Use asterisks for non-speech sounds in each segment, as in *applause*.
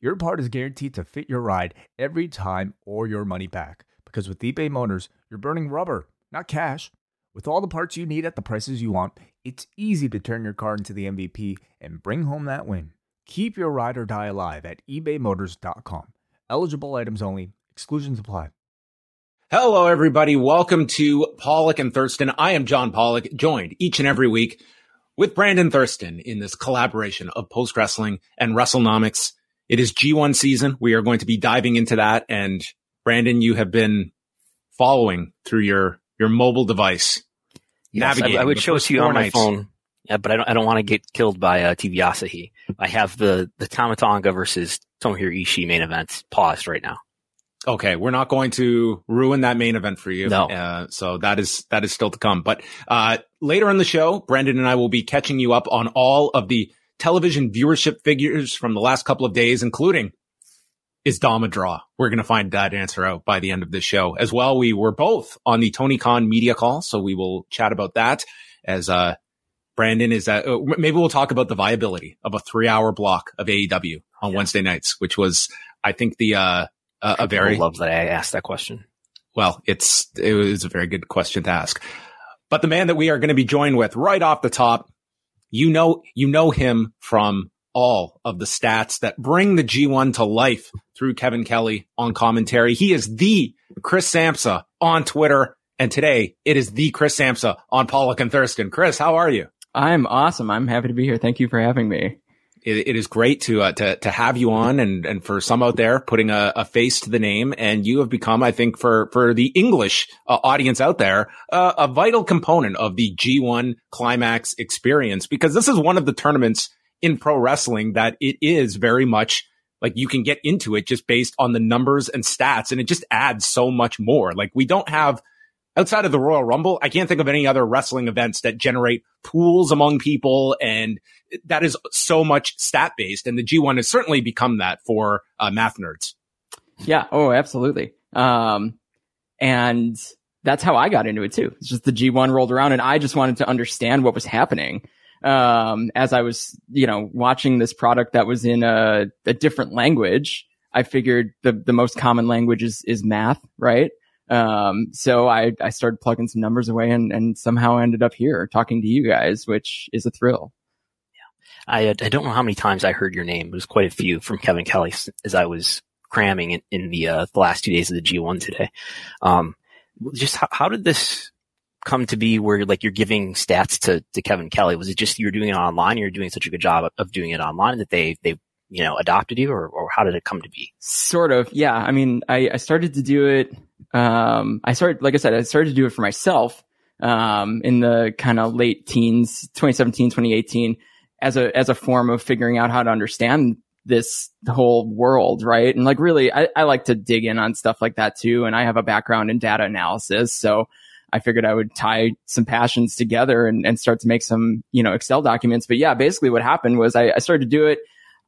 your part is guaranteed to fit your ride every time or your money back. Because with eBay Motors, you're burning rubber, not cash. With all the parts you need at the prices you want, it's easy to turn your car into the MVP and bring home that win. Keep your ride or die alive at ebaymotors.com. Eligible items only, exclusions apply. Hello, everybody. Welcome to Pollock and Thurston. I am John Pollock, joined each and every week with Brandon Thurston in this collaboration of post wrestling and WrestleNomics. It is G1 season. We are going to be diving into that. And Brandon, you have been following through your, your mobile device. Yes, I, I, would show it to you on my phone. Yeah, but I don't, I don't want to get killed by uh, TV Asahi. I have the, the Tama Tonga versus Tomohiro Ishii main event paused right now. Okay, we're not going to ruin that main event for you. No. Uh, so that is that is still to come. But uh, later in the show, Brandon and I will be catching you up on all of the television viewership figures from the last couple of days, including is Dom a draw? We're going to find that answer out by the end of this show as well. We were both on the Tony Khan media call, so we will chat about that as uh, Brandon is that uh, maybe we'll talk about the viability of a three hour block of AEW on yeah. Wednesday nights, which was, I think the, uh, a, a very love that I asked that question. Well, it's, it was a very good question to ask, but the man that we are going to be joined with right off the top, you know, you know him from all of the stats that bring the G1 to life through Kevin Kelly on commentary. He is the Chris Samsa on Twitter. And today it is the Chris Samsa on Pollock and Thurston. Chris, how are you? I'm awesome. I'm happy to be here. Thank you for having me. It, it is great to, uh, to, to have you on and, and for some out there putting a, a, face to the name. And you have become, I think, for, for the English uh, audience out there, uh, a vital component of the G1 climax experience because this is one of the tournaments in pro wrestling that it is very much like you can get into it just based on the numbers and stats and it just adds so much more. Like we don't have outside of the Royal Rumble, I can't think of any other wrestling events that generate pools among people and that is so much stat based. And the G1 has certainly become that for uh, math nerds. Yeah. Oh, absolutely. Um, and that's how I got into it too. It's just the G1 rolled around and I just wanted to understand what was happening um, as I was, you know, watching this product that was in a, a different language, I figured the, the most common language is, is math, right? Um, so I, I started plugging some numbers away and, and somehow ended up here talking to you guys, which is a thrill. Yeah. I, I don't know how many times I heard your name. It was quite a few from Kevin Kelly as I was cramming in, in the, uh, the last two days of the G1 today. Um, just how, how did this come to be where like you're giving stats to, to Kevin Kelly? Was it just you're doing it online? You're doing such a good job of doing it online that they, they, you know, adopted you or, or how did it come to be? Sort of. Yeah. I mean, I, I started to do it. Um, I started, like I said, I started to do it for myself, um, in the kind of late teens, 2017, 2018 as a, as a form of figuring out how to understand this whole world, right? And like really, I, I like to dig in on stuff like that too. And I have a background in data analysis. So I figured I would tie some passions together and, and start to make some, you know, Excel documents. But yeah, basically what happened was I, I started to do it.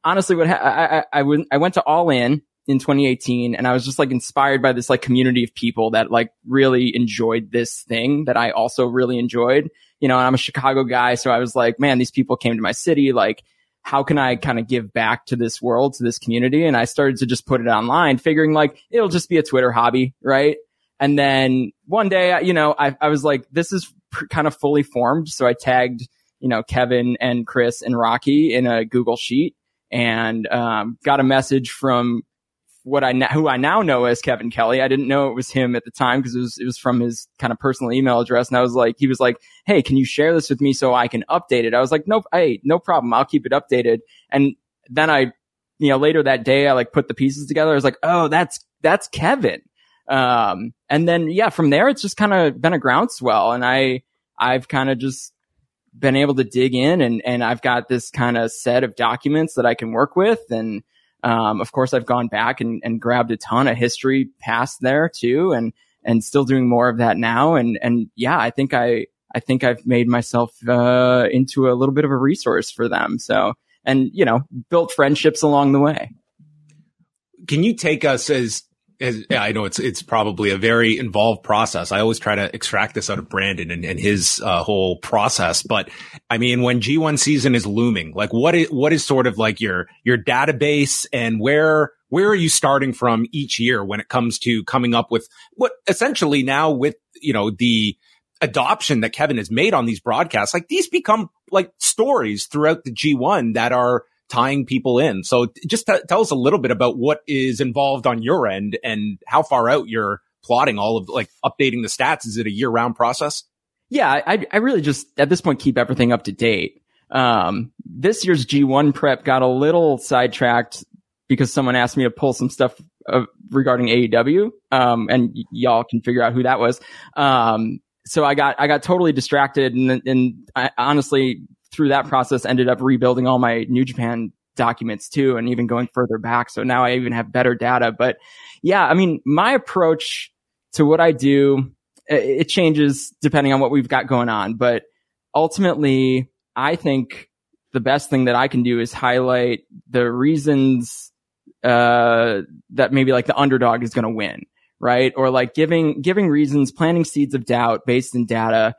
Honestly, what ha- I, I, I, went, I went to all in in 2018 and I was just like inspired by this like community of people that like really enjoyed this thing that I also really enjoyed. You know, I'm a Chicago guy. So I was like, man, these people came to my city. Like, how can I kind of give back to this world, to this community? And I started to just put it online, figuring like it'll just be a Twitter hobby, right? And then one day, you know, I, I was like, this is pr- kind of fully formed. So I tagged, you know, Kevin and Chris and Rocky in a Google sheet and, um, got a message from what I, who I now know as Kevin Kelly. I didn't know it was him at the time because it was, it was from his kind of personal email address. And I was like, he was like, Hey, can you share this with me so I can update it? I was like, nope. Hey, no problem. I'll keep it updated. And then I, you know, later that day, I like put the pieces together. I was like, Oh, that's, that's Kevin. Um, and then yeah, from there, it's just kind of been a groundswell and I, I've kind of just been able to dig in and, and I've got this kind of set of documents that I can work with and, Um, of course, I've gone back and, and grabbed a ton of history past there too, and and still doing more of that now. And and yeah, I think I I think I've made myself uh, into a little bit of a resource for them. So and you know built friendships along the way. Can you take us as as, I know it's it's probably a very involved process. I always try to extract this out of Brandon and, and his uh, whole process. But I mean, when G1 season is looming, like what is what is sort of like your your database and where where are you starting from each year when it comes to coming up with what essentially now with you know the adoption that Kevin has made on these broadcasts, like these become like stories throughout the G1 that are tying people in. So just t- tell us a little bit about what is involved on your end and how far out you're plotting all of like updating the stats. Is it a year round process? Yeah, I, I really just at this point keep everything up to date. Um, this year's G1 prep got a little sidetracked because someone asked me to pull some stuff uh, regarding AEW. Um, and y- y'all can figure out who that was. Um, so I got, I got totally distracted and, and I honestly through that process ended up rebuilding all my New Japan documents too and even going further back. So now I even have better data. But yeah, I mean, my approach to what I do, it changes depending on what we've got going on. But ultimately, I think the best thing that I can do is highlight the reasons uh, that maybe like the underdog is going to win, right? Or like giving giving reasons, planting seeds of doubt based in data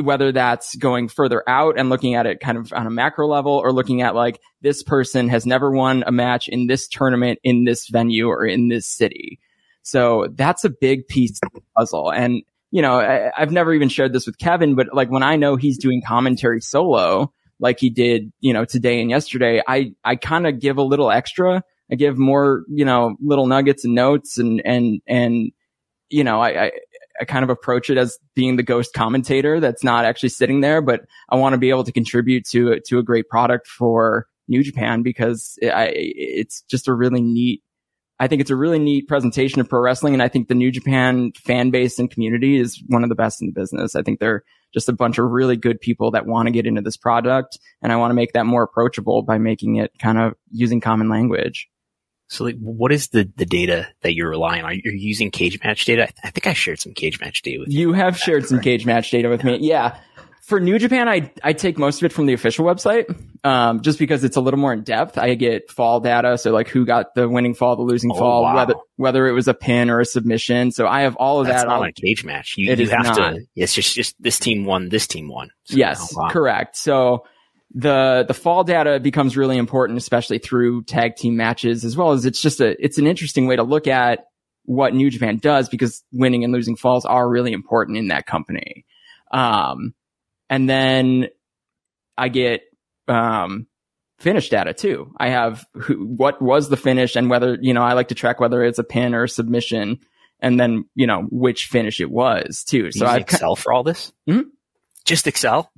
whether that's going further out and looking at it kind of on a macro level or looking at like this person has never won a match in this tournament in this venue or in this city. So that's a big piece of the puzzle. And, you know, I, I've never even shared this with Kevin, but like when I know he's doing commentary solo, like he did, you know, today and yesterday, I, I kind of give a little extra. I give more, you know, little nuggets and notes and, and, and, you know, I, I, I kind of approach it as being the ghost commentator that's not actually sitting there, but I want to be able to contribute to to a great product for New Japan because it, I, it's just a really neat. I think it's a really neat presentation of pro wrestling, and I think the New Japan fan base and community is one of the best in the business. I think they're just a bunch of really good people that want to get into this product, and I want to make that more approachable by making it kind of using common language. So like, what is the, the data that you're relying on? Are You're using cage match data? I, th- I think I shared some cage match data with you. You have shared some cage match data with me. Yeah. For New Japan, I, I take most of it from the official website, um, just because it's a little more in depth. I get fall data. So like who got the winning fall, the losing oh, fall, wow. whether, whether it was a pin or a submission. So I have all of That's that. That's not a cage match. You, you have not. to, it's just, just this team won, this team won. So, yes, oh, wow. correct. So, the the fall data becomes really important, especially through tag team matches, as well as it's just a it's an interesting way to look at what New Japan does because winning and losing falls are really important in that company. Um, and then I get um, finish data too. I have who, what was the finish and whether you know I like to track whether it's a pin or a submission, and then you know which finish it was too. So I Excel for all this. Mm-hmm. Just Excel.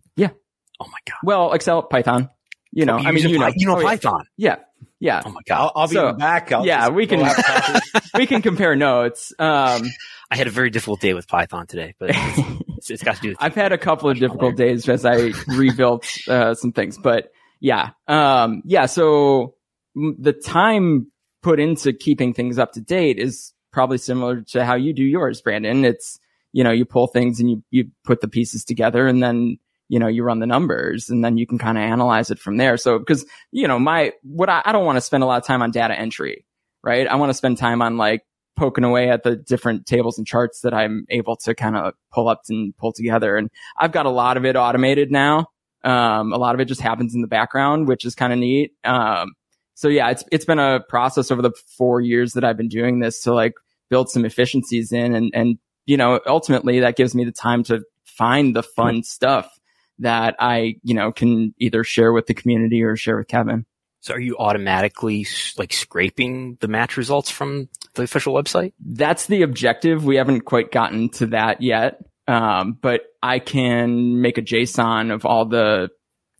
Yeah. Oh my god. Well, Excel, Python. You know, I mean, you know, you know oh, Python. Yeah. Yeah. Oh my god. I'll, I'll be so, back. I'll yeah, we can *laughs* we can compare notes. Um, *laughs* I had a very difficult day with Python today, but it's, it's got to do. *laughs* I've had a couple of difficult days as I rebuilt uh, some things, but yeah, um, yeah. So the time put into keeping things up to date is probably similar to how you do yours, Brandon. It's you know you pull things and you you put the pieces together, and then you know, you run the numbers and then you can kind of analyze it from there. So, cause, you know, my, what I, I don't want to spend a lot of time on data entry, right? I want to spend time on like poking away at the different tables and charts that I'm able to kind of pull up and pull together. And I've got a lot of it automated now. Um, a lot of it just happens in the background, which is kind of neat. Um, so yeah, it's, it's been a process over the four years that I've been doing this to like build some efficiencies in and, and, you know, ultimately that gives me the time to find the fun stuff that I, you know, can either share with the community or share with Kevin. So are you automatically like scraping the match results from the official website? That's the objective. We haven't quite gotten to that yet. Um, but I can make a JSON of all the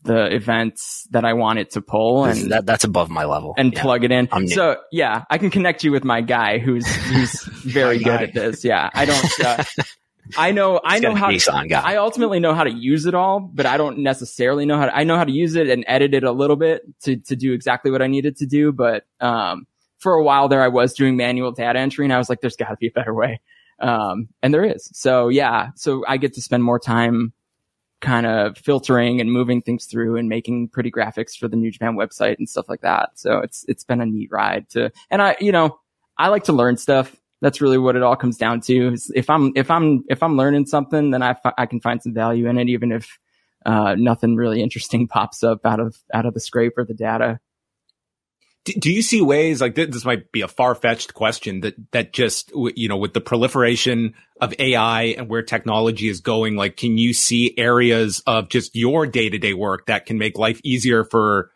the events that I want it to pull and that, that's above my level and yeah. plug it in. So yeah, I can connect you with my guy who's, who's *laughs* very good at this. Yeah. I don't, uh, *laughs* I know, I know how. To, I ultimately know how to use it all, but I don't necessarily know how to. I know how to use it and edit it a little bit to to do exactly what I needed to do. But um, for a while there, I was doing manual data entry, and I was like, "There's got to be a better way," um, and there is. So yeah, so I get to spend more time kind of filtering and moving things through and making pretty graphics for the New Japan website and stuff like that. So it's it's been a neat ride to and I you know, I like to learn stuff. That's really what it all comes down to. Is if I'm if I'm if I'm learning something, then I I can find some value in it even if uh, nothing really interesting *laughs* pops up out of out of the scrape or the data do you see ways like this might be a far-fetched question that that just you know with the proliferation of AI and where technology is going like can you see areas of just your day-to-day work that can make life easier for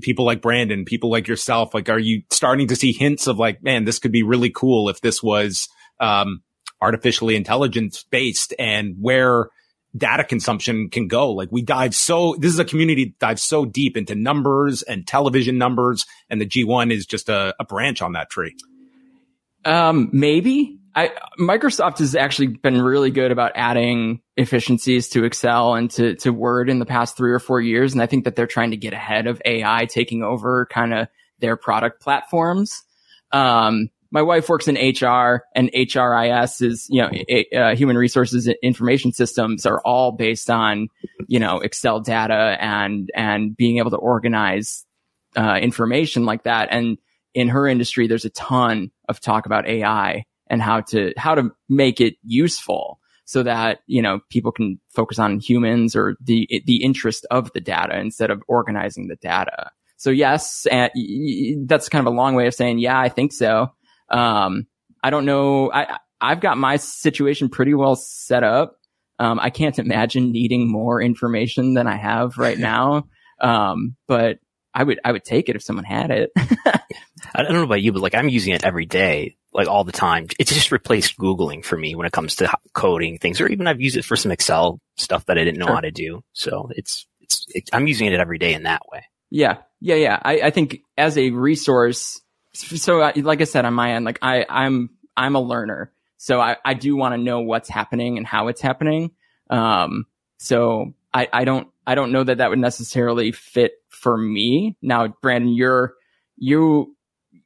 people like Brandon people like yourself like are you starting to see hints of like man this could be really cool if this was um artificially intelligence based and where data consumption can go. Like we dive so, this is a community that dives so deep into numbers and television numbers. And the G1 is just a, a branch on that tree. Um, maybe I, Microsoft has actually been really good about adding efficiencies to Excel and to, to Word in the past three or four years. And I think that they're trying to get ahead of AI taking over kind of their product platforms. Um, my wife works in HR and HRIS is, you know, uh, human resources information systems are all based on, you know, Excel data and, and being able to organize, uh, information like that. And in her industry, there's a ton of talk about AI and how to, how to make it useful so that, you know, people can focus on humans or the, the interest of the data instead of organizing the data. So yes, and that's kind of a long way of saying, yeah, I think so. Um, I don't know. I, I've got my situation pretty well set up. Um, I can't imagine needing more information than I have right *laughs* now. Um, but I would, I would take it if someone had it. *laughs* I don't know about you, but like I'm using it every day, like all the time. It's just replaced Googling for me when it comes to coding things, or even I've used it for some Excel stuff that I didn't know sure. how to do. So it's, it's, it, I'm using it every day in that way. Yeah. Yeah. Yeah. I, I think as a resource, so like I said on my end, like I, I'm, I'm a learner. So I, I do want to know what's happening and how it's happening. Um, so I, I don't, I don't know that that would necessarily fit for me. Now, Brandon, you're, you,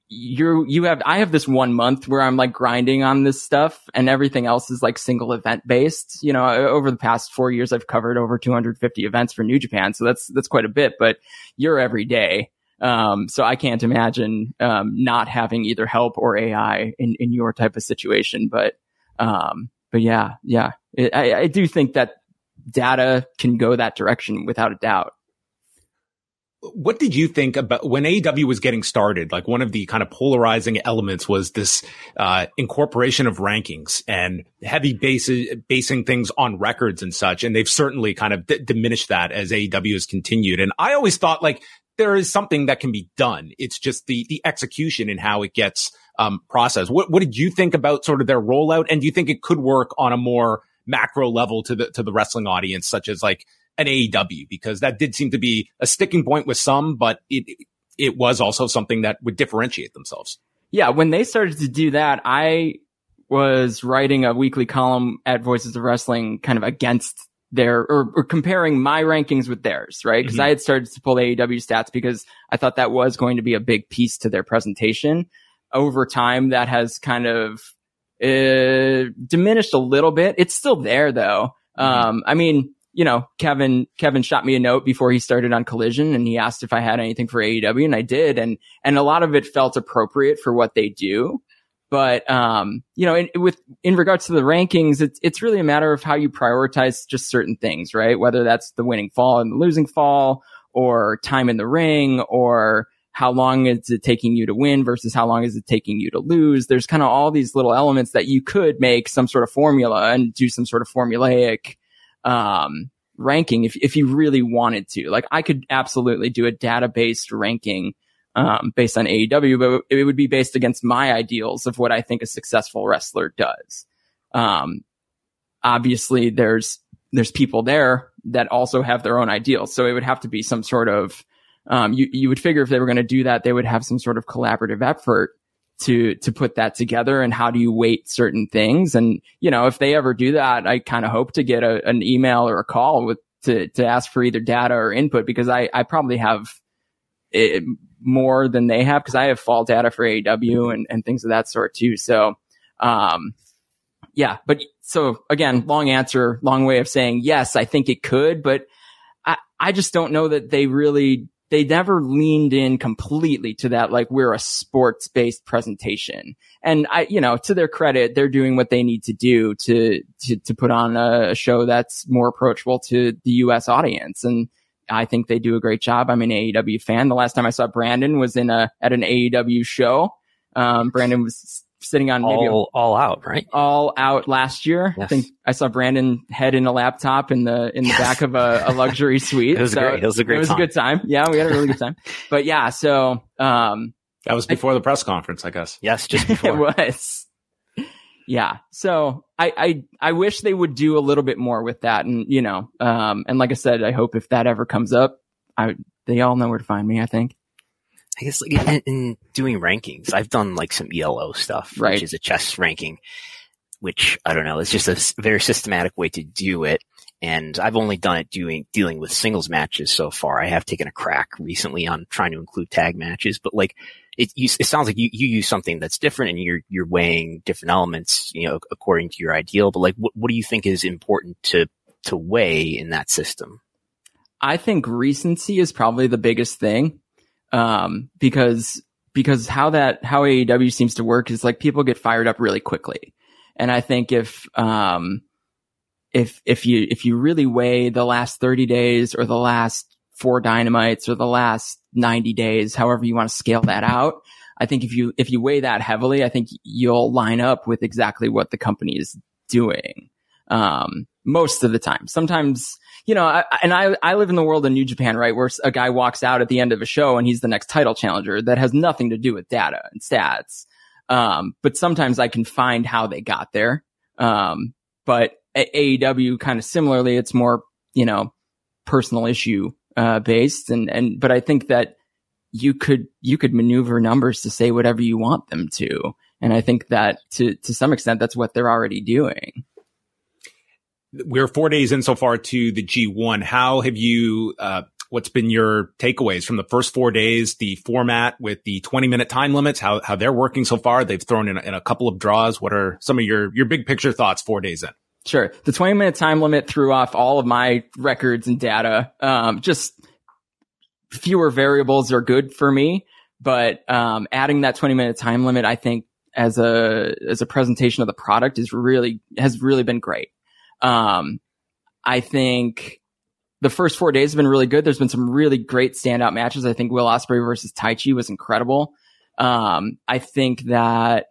you you have I have this one month where I'm like grinding on this stuff and everything else is like single event based. You know, over the past 4 years I've covered over 250 events for New Japan, so that's that's quite a bit, but you're every day. Um, so I can't imagine um, not having either help or AI in, in your type of situation. But um, but yeah, yeah, it, I, I do think that data can go that direction without a doubt. What did you think about when AEW was getting started? Like one of the kind of polarizing elements was this uh, incorporation of rankings and heavy basing things on records and such. And they've certainly kind of d- diminished that as AEW has continued. And I always thought like there is something that can be done. It's just the the execution and how it gets um, processed. What what did you think about sort of their rollout? And do you think it could work on a more macro level to the to the wrestling audience, such as like an AEW? Because that did seem to be a sticking point with some, but it it was also something that would differentiate themselves. Yeah, when they started to do that, I was writing a weekly column at Voices of Wrestling kind of against their or, or, comparing my rankings with theirs, right? Because mm-hmm. I had started to pull AEW stats because I thought that was going to be a big piece to their presentation. Over time, that has kind of uh, diminished a little bit. It's still there though. Mm-hmm. Um, I mean, you know, Kevin Kevin shot me a note before he started on Collision, and he asked if I had anything for AEW, and I did, and and a lot of it felt appropriate for what they do. But um, you know, in, with in regards to the rankings, it's it's really a matter of how you prioritize just certain things, right? Whether that's the winning fall and the losing fall, or time in the ring, or how long is it taking you to win versus how long is it taking you to lose? There's kind of all these little elements that you could make some sort of formula and do some sort of formulaic um, ranking if if you really wanted to. Like I could absolutely do a data based ranking um, based on AEW, but it would be based against my ideals of what I think a successful wrestler does. Um, obviously there's, there's people there that also have their own ideals. So it would have to be some sort of, um, you, you would figure if they were going to do that, they would have some sort of collaborative effort to to put that together and how do you weight certain things? And you know if they ever do that i kind of hope to get a, an email or a call with to to ask for either data or input because i i probably have it more than they have because i have fall data for aw and and things of that sort too. So um yeah but so again long answer long way of saying yes i think it could but i i just don't know that they really they never leaned in completely to that, like we're a sports based presentation. And I, you know, to their credit, they're doing what they need to do to, to, to put on a show that's more approachable to the U.S. audience. And I think they do a great job. I'm an AEW fan. The last time I saw Brandon was in a, at an AEW show. Um, Brandon was sitting on maybe all, a, all out, right? All out last year. Yes. I think I saw Brandon head in a laptop in the in the yes. back of a, a luxury *laughs* suite. it was so great. It was a great. It was time. a good time. Yeah, we had a really good time. *laughs* But yeah, so um, that was before I, the press conference, I guess. Yes, just *laughs* before. it was. Yeah. So I, I, I wish they would do a little bit more with that. And, you know, um, and like I said, I hope if that ever comes up, I, they all know where to find me, I think. I guess like in, in, doing rankings, I've done like some ELO stuff, right. which is a chess ranking, which I don't know, it's just a very systematic way to do it. And I've only done it doing, dealing with singles matches so far. I have taken a crack recently on trying to include tag matches, but like it, you, it sounds like you, you use something that's different and you're, you're weighing different elements, you know, according to your ideal. But like, what, what do you think is important to, to weigh in that system? I think recency is probably the biggest thing um, because because how that how AEW seems to work is like people get fired up really quickly, and I think if um, if if you if you really weigh the last thirty days or the last four dynamites or the last ninety days, however you want to scale that out, I think if you if you weigh that heavily, I think you'll line up with exactly what the company is doing. Um, most of the time. Sometimes you know, I, and I, I live in the world of New Japan, right? Where a guy walks out at the end of a show and he's the next title challenger that has nothing to do with data and stats. Um, but sometimes I can find how they got there. Um, but at AEW kind of similarly, it's more, you know, personal issue, uh, based. And, and, but I think that you could, you could maneuver numbers to say whatever you want them to. And I think that to, to some extent, that's what they're already doing we're four days in so far to the G1. How have you, uh, what's been your takeaways from the first four days, the format with the 20 minute time limits, how, how they're working so far? They've thrown in a, in a couple of draws. What are some of your, your big picture thoughts four days in? Sure. The 20 minute time limit threw off all of my records and data. Um, just fewer variables are good for me, but, um, adding that 20 minute time limit, I think as a, as a presentation of the product is really, has really been great. Um, I think the first four days have been really good. There's been some really great standout matches. I think Will Ospreay versus Taichi was incredible. Um, I think that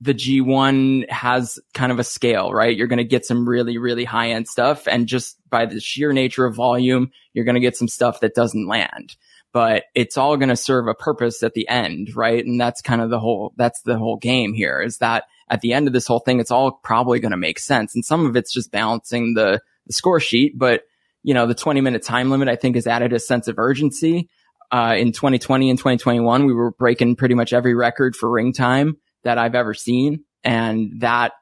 the G1 has kind of a scale, right? You're going to get some really, really high end stuff. And just by the sheer nature of volume, you're going to get some stuff that doesn't land, but it's all going to serve a purpose at the end, right? And that's kind of the whole, that's the whole game here is that at the end of this whole thing, it's all probably going to make sense. And some of it's just balancing the, the score sheet, but you know, the 20 minute time limit, I think has added a sense of urgency. Uh, in 2020 and 2021, we were breaking pretty much every record for ring time that I've ever seen. And that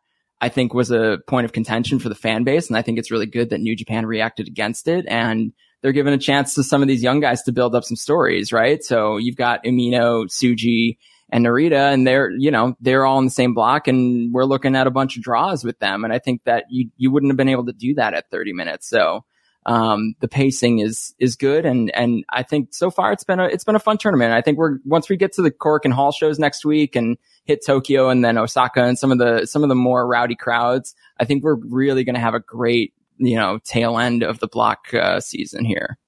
I think was a point of contention for the fan base. And I think it's really good that New Japan reacted against it. And they're giving a chance to some of these young guys to build up some stories, right? So you've got Umino, Tsuji, and Narita, and they're, you know, they're all in the same block and we're looking at a bunch of draws with them. And I think that you, you wouldn't have been able to do that at 30 minutes. So, um, the pacing is, is good. And, and I think so far it's been a, it's been a fun tournament. I think we're, once we get to the Korakuen Hall shows next week and hit Tokyo and then Osaka and some of the, some of the more rowdy crowds, I think we're really going to have a great, you know, tail end of the block, uh, season here.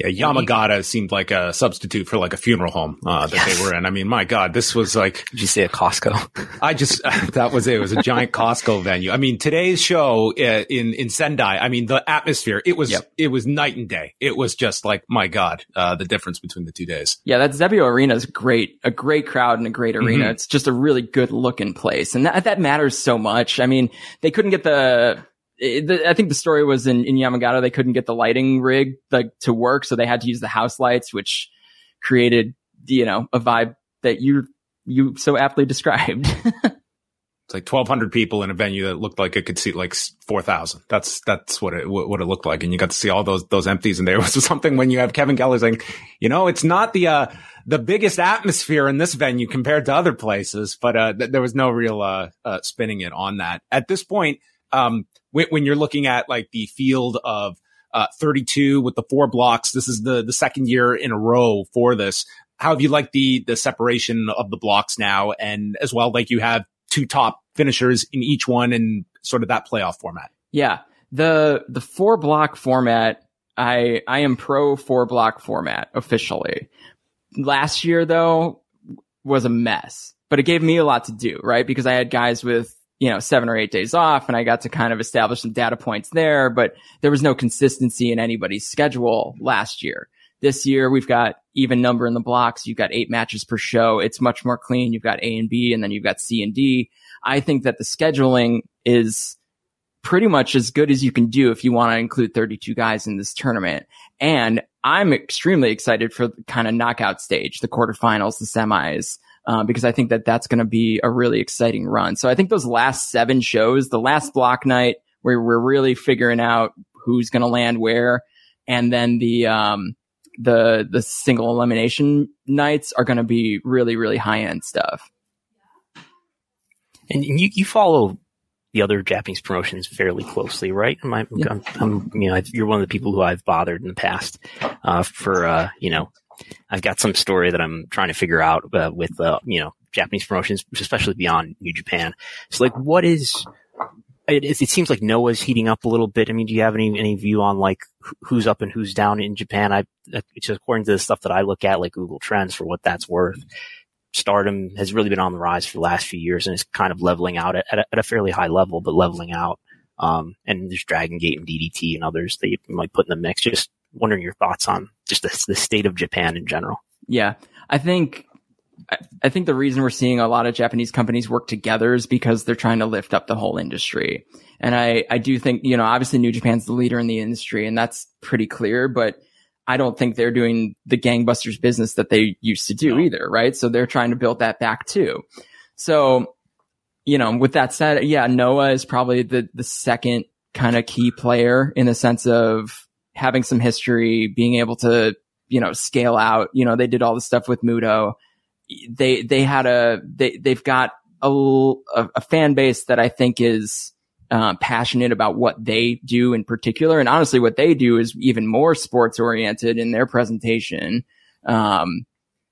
Yeah, Yamagata seemed like a substitute for like a funeral home uh, that yes. they were in. I mean, my God, this was like. Did you say a Costco? *laughs* I just *laughs* that was it. It was a giant Costco venue. I mean, today's show uh, in in Sendai. I mean, the atmosphere. It was yep. it was night and day. It was just like my God, uh, the difference between the two days. Yeah, that Xebio Arena is great. A great crowd and a great arena. Mm-hmm. It's just a really good looking place, and that that matters so much. I mean, they couldn't get the the, I think the story was in, in Yamagata, they couldn't get the lighting rig like to work. So they had to use the house lights, which created, you know, a vibe that you you so aptly *laughs* described. It's like 1200 people in a venue that looked like it could seat like 4000. That's, that's what it, what it looked like. And you got to see all those, those empties. And there *laughs* was something when you have Kevin Kelly saying, you know, it's not the, uh, the biggest atmosphere in this venue compared to other places, but, uh, th- there was no real, uh, uh, spinning it on that. At this point, um, when, you're looking at like the field of, uh, 32 with the four blocks, this is the, the second year in a row for this. How have you liked the, the separation of the blocks now? And as well, like you have two top finishers in each one and sort of that playoff format. Yeah. The the four block format, I I am pro four block format officially. Last year though was a mess. But it gave me a lot to do, right? Because I had guys with you know, seven or eight days off and I got to kind of establish some data points there, but there was no consistency in anybody's schedule last year. This year we've got even number in the blocks. You've got eight matches per show. It's much more clean. You've got A and B and then you've got C and D. I think that the scheduling is pretty much as good as you can do if you want to include 32 guys in this tournament. And I'm extremely excited for the kind of knockout stage, the quarterfinals, the semis, um, because I think that that's going to be a really exciting run. So I think those last seven shows, the last block night where we're really figuring out who's going to land where, and then the, um, the the single elimination nights are going to be really really high end stuff. And you you follow the other Japanese promotions fairly closely, right? Am I, Yeah. I'm, I'm, you know, you're one of the people who I've bothered in the past uh, for, uh, you know, I've got some story that I'm trying to figure out uh, with, uh, you know, Japanese promotions, especially beyond New Japan. So, like, what is? It, it seems like Noah's heating up a little bit. I mean, do you have any any view on like who's up and who's down in Japan? I, it's just according to the stuff that I look at, like Google Trends, for what that's worth. Stardom has really been on the rise for the last few years and is kind of leveling out at, at, a, at a fairly high level, but leveling out. Um, and there's Dragon Gate and DDT and others that you might put in the mix. Just wondering your thoughts on just the, the state of Japan in general. Yeah, I think I- think the reason we're seeing a lot of Japanese companies work together is because they're trying to lift up the whole industry. And I I do think you know obviously New Japan's the leader in the industry, and that's pretty clear, but. I don't think they're doing the gangbusters business that they used to do either, right? So they're trying to build that back too. So, you know, with that said, yeah, Noah is probably the the second kind of key player in the sense of having some history, being able to, you know, scale out. You know, they did all the stuff with Muto. They they had a they they've got a fan base that I think is uh, passionate about what they do in particular, and honestly, what they do is even more sports oriented in their presentation um,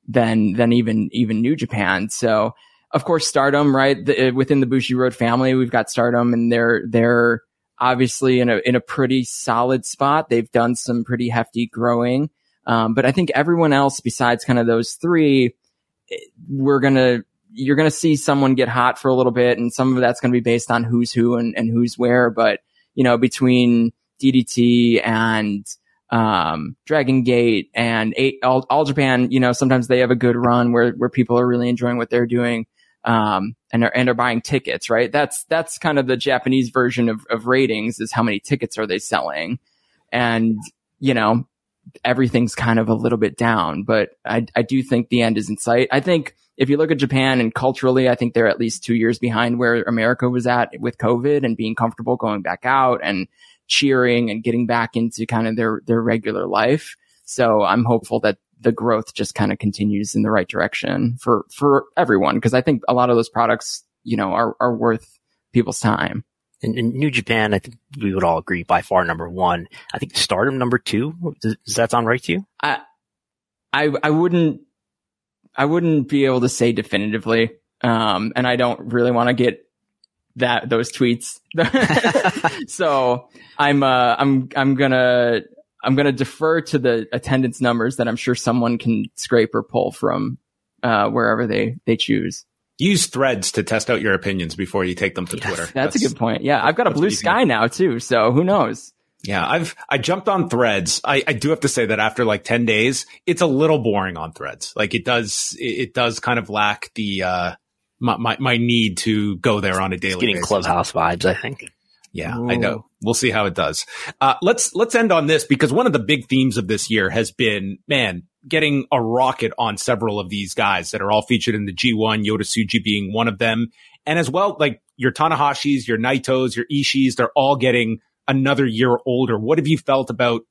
than than even even New Japan. So, of course, Stardom, right? The, within the Bushiroad family, we've got Stardom, and they're they're obviously in a in a pretty solid spot. They've done some pretty hefty growing, um, but I think everyone else besides kind of those three, eh, we're gonna you're gonna see someone get hot for a little bit, and some of that's gonna be based on who's who and, and who's where. But you know, between DDT and um, Dragon Gate and eight, all, all Japan, you know, sometimes they have a good run where, where people are really enjoying what they're doing. Um, and are, and are buying tickets, right? That's, that's kind of the Japanese version of, of ratings is how many tickets are they selling? And, you know, everything's kind of a little bit down, but I, I do think the end is in sight. I think if you look at Japan and culturally, I think they're at least two years behind where America was at with COVID and being comfortable going back out and cheering and getting back into kind of their, their regular life. So I'm hopeful that the growth just kind of continues in the right direction for, for everyone. Cause I think a lot of those products, you know, are, are worth people's time. In, in New Japan, I think we would all agree by far number one. I think Stardom number two. Does, does that sound right to you? I, I, I wouldn't, I wouldn't be able to say definitively. Um, and I don't really want to get that, those tweets. *laughs* so I'm, uh, I'm, I'm gonna, I'm gonna defer to the attendance numbers that I'm sure someone can scrape or pull from, uh, wherever they, they choose. Use threads to test out your opinions before you take them to Yes, Twitter. That's, a good point. Yeah. I've got a blue easy. sky now too. So who knows? Yeah, I've I jumped on threads. I, I do have to say that after like 10 days, it's a little boring on threads. Like it does it, it does kind of lack the uh my, my my need to go there on a It's daily getting basis. clubhouse vibes, I think. Yeah, Ooh. I know. We'll see how it does. Uh, let's let's end on this because one of the big themes of this year has been, man, getting a rocket on several of these guys that are all featured in the G1. Yota Tsuji being one of them, and as well, like your Tanahashis, your Naitos, your Ishiis, they're all getting another year older. What have you felt about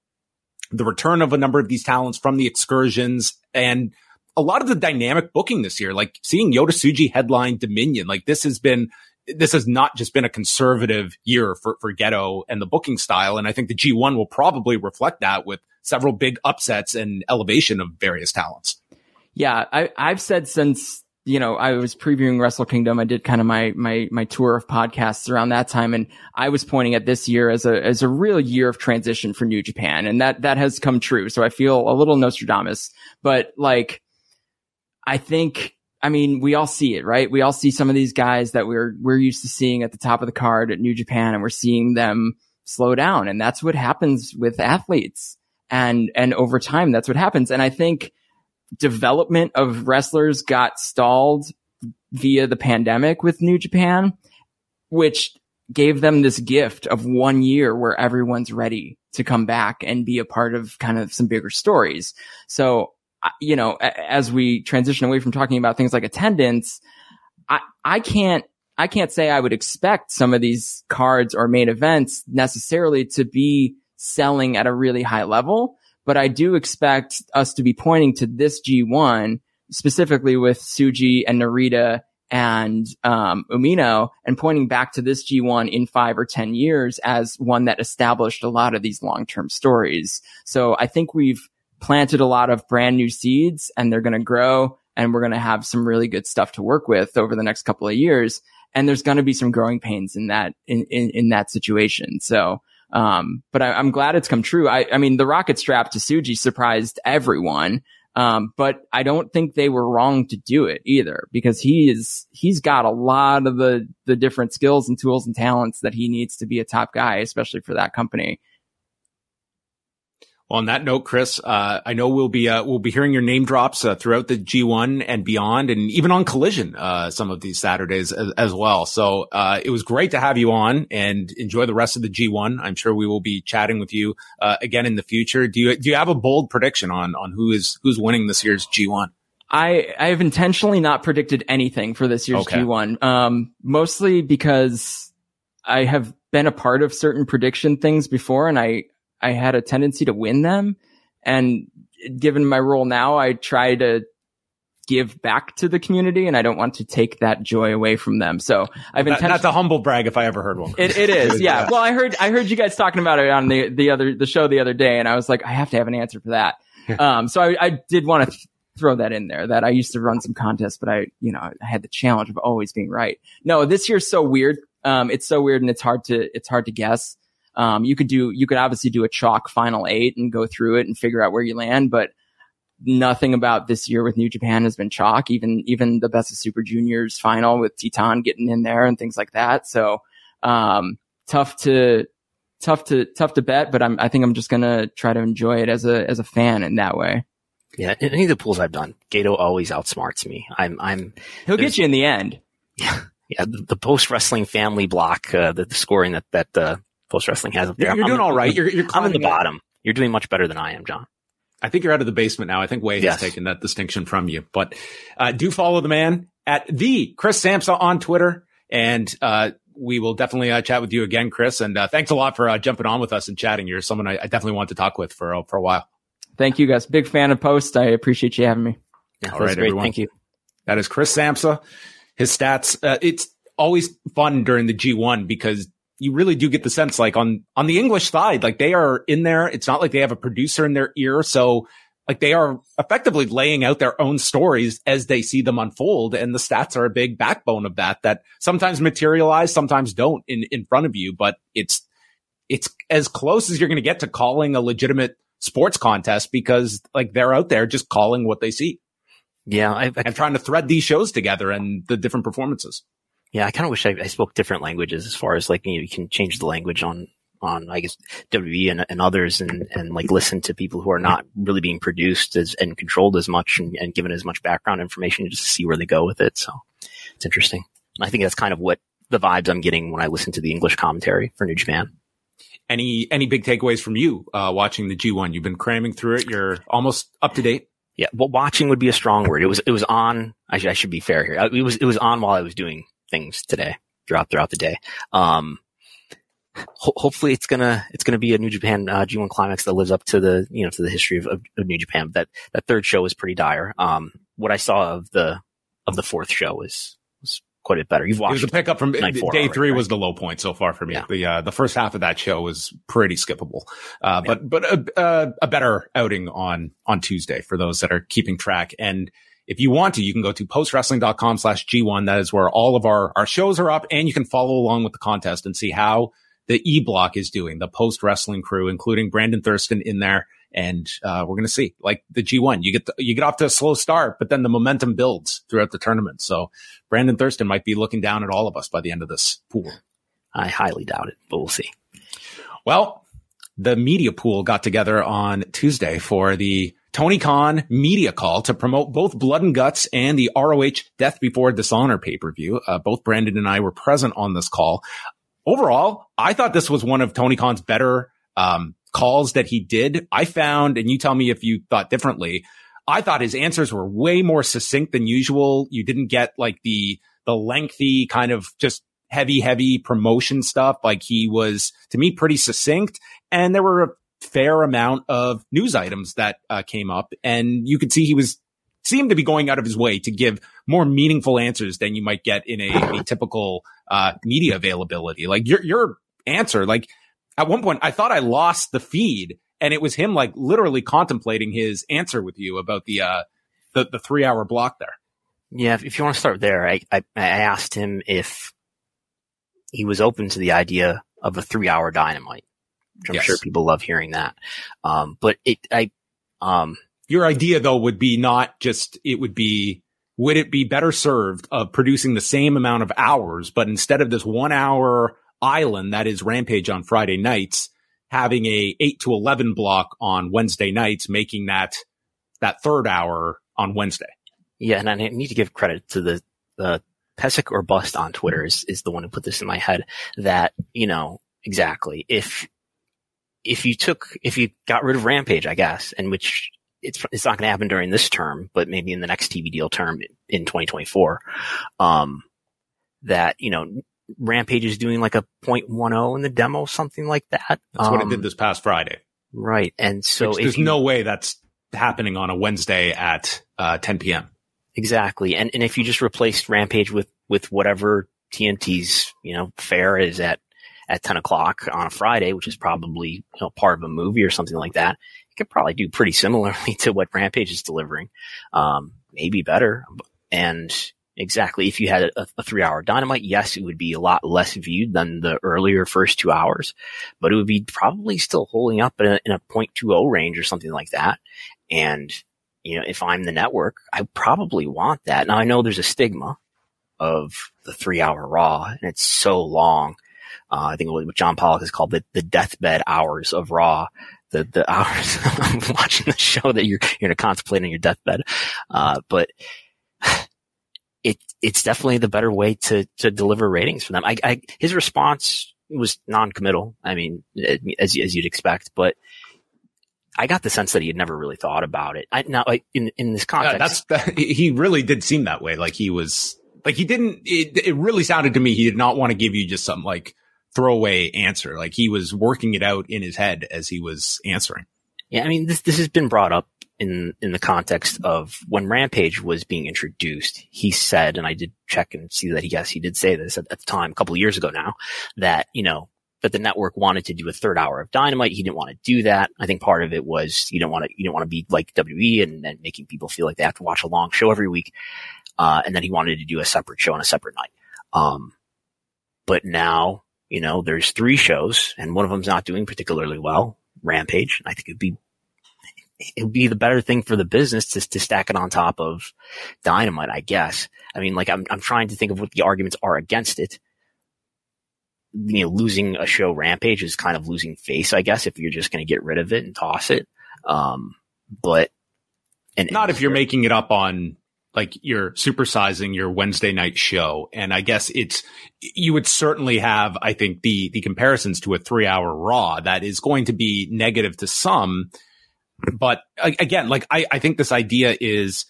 the return of a number of these talents from the excursions and a lot of the dynamic booking this year, like seeing Yota Tsuji headline Dominion, like this has been this has not just been a conservative year for, for Gedo and the booking style. And I think the G1 will probably reflect that with several big upsets and elevation of various talents. Yeah. I, I've said since, you know, I was previewing Wrestle Kingdom. I did kind of my, my, my tour of podcasts around that time. And I was pointing at this year as a, as a real year of transition for New Japan. And that, that has come true. So I feel a little Nostradamus, but like, I think I mean, we all see it, right? We all see some of these guys that we're, we're used to seeing at the top of the card at New Japan and we're seeing them slow down. And that's what happens with athletes. And, and over time, that's what happens. And I think development of wrestlers got stalled via the pandemic with New Japan, which gave them this gift of one year where everyone's ready to come back and be a part of kind of some bigger stories. So you know, as we transition away from talking about things like attendance, I, I can't, I can't say I would expect some of these cards or main events necessarily to be selling at a really high level, but I do expect us to be pointing to this G1 specifically with Tsuji and Narita and um, Umino and pointing back to this G1 in five or 10 years as one that established a lot of these long-term stories. So I think we've planted a lot of brand new seeds and they're going to grow and we're going to have some really good stuff to work with over the next couple of years. And there's going to be some growing pains in that, in, in, in that situation. So, um, but I, am glad it's come true. I, I mean, the rocket strap to Tsuji surprised everyone. Um, but I don't think they were wrong to do it either because he is, he's got a lot of the, the different skills and tools and talents that he needs to be a top guy, especially for that company. Well, on that note, Chris, uh, I know we'll be uh, we'll be hearing your name drops uh, throughout the G1 and beyond, and even on Collision uh, some of these Saturdays as, as well. So uh, it was great to have you on, and enjoy the rest of the G1. I'm sure we will be chatting with you uh, again in the future. Do you do you have a bold prediction on on who is who's winning this year's G1? I I have intentionally not predicted anything for this year's okay. G1, um, mostly because I have been a part of certain prediction things before, and I I had a tendency to win them. And given my role now, I try to give back to the community and I don't want to take that joy away from them. So I've been not the humble brag if I ever heard one. It, it is. *laughs* Yeah. Well, I heard, I heard you guys talking about it on the, the other, the show the other day and I was like, I have to have an answer for that. um, so I, I did want to th- throw that in there that I used to run some contests, but I, you know, I had the challenge of always being right. No, this year's so weird. Um, it's so weird and it's hard to, it's hard to guess. Um, you could do, you could obviously do a chalk final eight and go through it and figure out where you land, but nothing about this year with New Japan has been chalk. Even, even the best of super juniors final with Titan getting in there and things like that. So, um, tough to, tough to, tough to bet, but I'm, I think I'm just going to try to enjoy it as a, as a fan in that way. Yeah. Any of the pools I've done, Gedo always outsmarts me. I'm, I'm, he'll get you in the end. Yeah. *laughs* Yeah. The, the post wrestling family block, uh, the, the, scoring that, that, uh, Post Wrestling has up there. You're, doing I'm, all right. You're, you're I'm in the bottom. You're doing much better than I am, John. I think you're out of the basement now. I think Wai yes. has taken that distinction from you. But uh, do follow the man at the Chris Samsa on Twitter, and uh, we will definitely uh, chat with you again, Chris. And uh, thanks a lot for uh, jumping on with us and chatting. You're someone I, I definitely want to talk with for uh, for a while. Thank you, guys. Big fan of Post. I appreciate you having me. Yeah, All right, great. Everyone. Thank you. That is Chris Samsa. His stats. it's always fun during the G1 because you really do get the sense like on, on the English side, like they are in there. It's not like they have a producer in their ear. So like they are effectively laying out their own stories as they see them unfold. And the stats are a big backbone of that, that sometimes materialize, sometimes don't in, in front of you, but it's, it's as close as you're going to get to calling a legitimate sports contest because like they're out there just calling what they see. Yeah. I, I, and trying to thread these shows together and the different performances. Yeah, I kind of wish I, I, spoke different languages as far as like you, know, you can change the language on on I guess WWE and, and, others and and like listen to people who are not really being produced as and controlled as much and, and given as much background information just to see where they go with it. So it's interesting. I think that's kind of what the vibes I'm getting when I listen to the English commentary for New Japan. Any any big takeaways from you uh, watching the G1? You've been cramming through it. You're almost up to date. Yeah, well, watching would be a strong word. It was it was on. I should, I should be fair here. It was it was on while I was doing things today throughout throughout the day. Um, ho- hopefully it's gonna it's gonna be a New Japan uh, G1 climax that lives up to the you know to the history of, of, of New Japan. That that third show was pretty dire. Um, what I saw of the of the fourth show was was quite a bit better. You've watched. It was a pickup from day four three already, was the low point so far for me. Yeah. The uh, the first half of that show was pretty skippable, uh, Yeah. but but a, a, a better outing on on Tuesday for those that are keeping track. And if you want to, you can go to postwrestling.com slash G1. That is where all of our our shows are up, and you can follow along with the contest and see how the E block is doing. The post wrestling crew, including Brandon Thurston, in there. And uh, we're gonna see, like the G1, you get the, you get off to a slow start, but then the momentum builds throughout the tournament. So Brandon Thurston might be looking down at all of us by the end of this pool. I highly doubt it, but we'll see. Well, the media pool got together on Tuesday for the Tony Khan media call to promote both Blood and Guts and the ROH Death Before Dishonor pay per view. Uh, both Brandon and I were present on this call. Overall, I thought this was one of Tony Khan's better um, calls that he did. I found, and you tell me if you thought differently. I thought his answers were way more succinct than usual. You didn't get like the the lengthy kind of just heavy, heavy promotion stuff. Like he was to me pretty succinct, and there were fair amount of news items that uh, came up, and you could see he was seemed to be going out of his way to give more meaningful answers than you might get in a, a typical uh, media availability. Like your your answer, like at one point, I thought I lost the feed, and it was him like literally contemplating his answer with you about the uh the, the three hour block there. Yeah, if, you want to start there, I, I I asked him if he was open to the idea of a three-hour dynamite. I'm Yes. sure people love hearing that. Um, but it, I, um, Your idea though would be not just it would be would it be better served of producing the same amount of hours, but instead of this one hour island that is Rampage on Friday nights, having a eight to eleven block on Wednesday nights, making that that third hour on Wednesday. yeah, and I need to give credit to the, the Pesic or Bust on Twitter is, is the one who put this in my head that, you know, exactly. If, if you took, if you got rid of Rampage, I guess, and which it's, it's not going to happen during this term, but maybe in the next TV deal term in 2024, um, that, you know, Rampage is doing like a 0.10 in the demo, something like that. That's what it Um, did this past Friday. Right. And so which there's you, no way that's happening on a Wednesday at uh, 10 p.m. Exactly. And and if you just replaced Rampage with with whatever TNT's, you know, fare is at at ten o'clock on a Friday, which is probably, you know, part of a movie or something like that, you could probably do pretty similarly *laughs* to what Rampage is delivering. Um, maybe better. And exactly, if you had a, a three hour dynamite, yes, it would be a lot less viewed than the earlier first two hours, but it would be probably still holding up in a, in a 0.20 range or something like that. And you know, if I'm the network, I probably want that. Now I know there's a stigma of the three hour raw and it's so long. Uh, I think what John Pollock has called the, the deathbed hours of raw. The, the *laughs* hours of watching the show that you're, you're going to contemplate on your deathbed. Uh, but *sighs* it, it's definitely the better way to, to deliver ratings for them. I, I, his response was non-committal. I mean, as, as you'd expect, but I got the sense that he had never really thought about it. I, now, like, in, in this Uh, context, that's that, he really did seem that way. Like he was like he didn't. It, it really sounded to me he did not want to give you just some like throwaway answer. Like he was working it out in his head as he was answering. Yeah, I mean, this this has been brought up in in the context of when Rampage was being introduced. He said, and I did check and see that he yes he did say this at, at the time, a couple of years ago now, that you know that the network wanted to do a third hour of Dynamite. He didn't want to do that. I think part of it was you don't want to you don't want to be like and, and making people feel like they have to watch a long show every week. Uh, and then he wanted to do a separate show on a separate night. Um, but now you know there's three shows and one of them's not doing particularly well. Rampage. I think it'd be it would be the better thing for the business to, to stack it on top of dynamite, I guess. I mean, like I'm, I'm trying to think of what the arguments are against it. You know, losing a show rampage is kind of losing face, I guess, if you're just going to get rid of it and toss it. Um, but, and Not if you're making it up on like you're supersizing your Wednesday night show. And I guess it's, you would certainly have, I think, the, the comparisons to a three hour raw that is going to be negative to some. But again, like I, I think this idea is,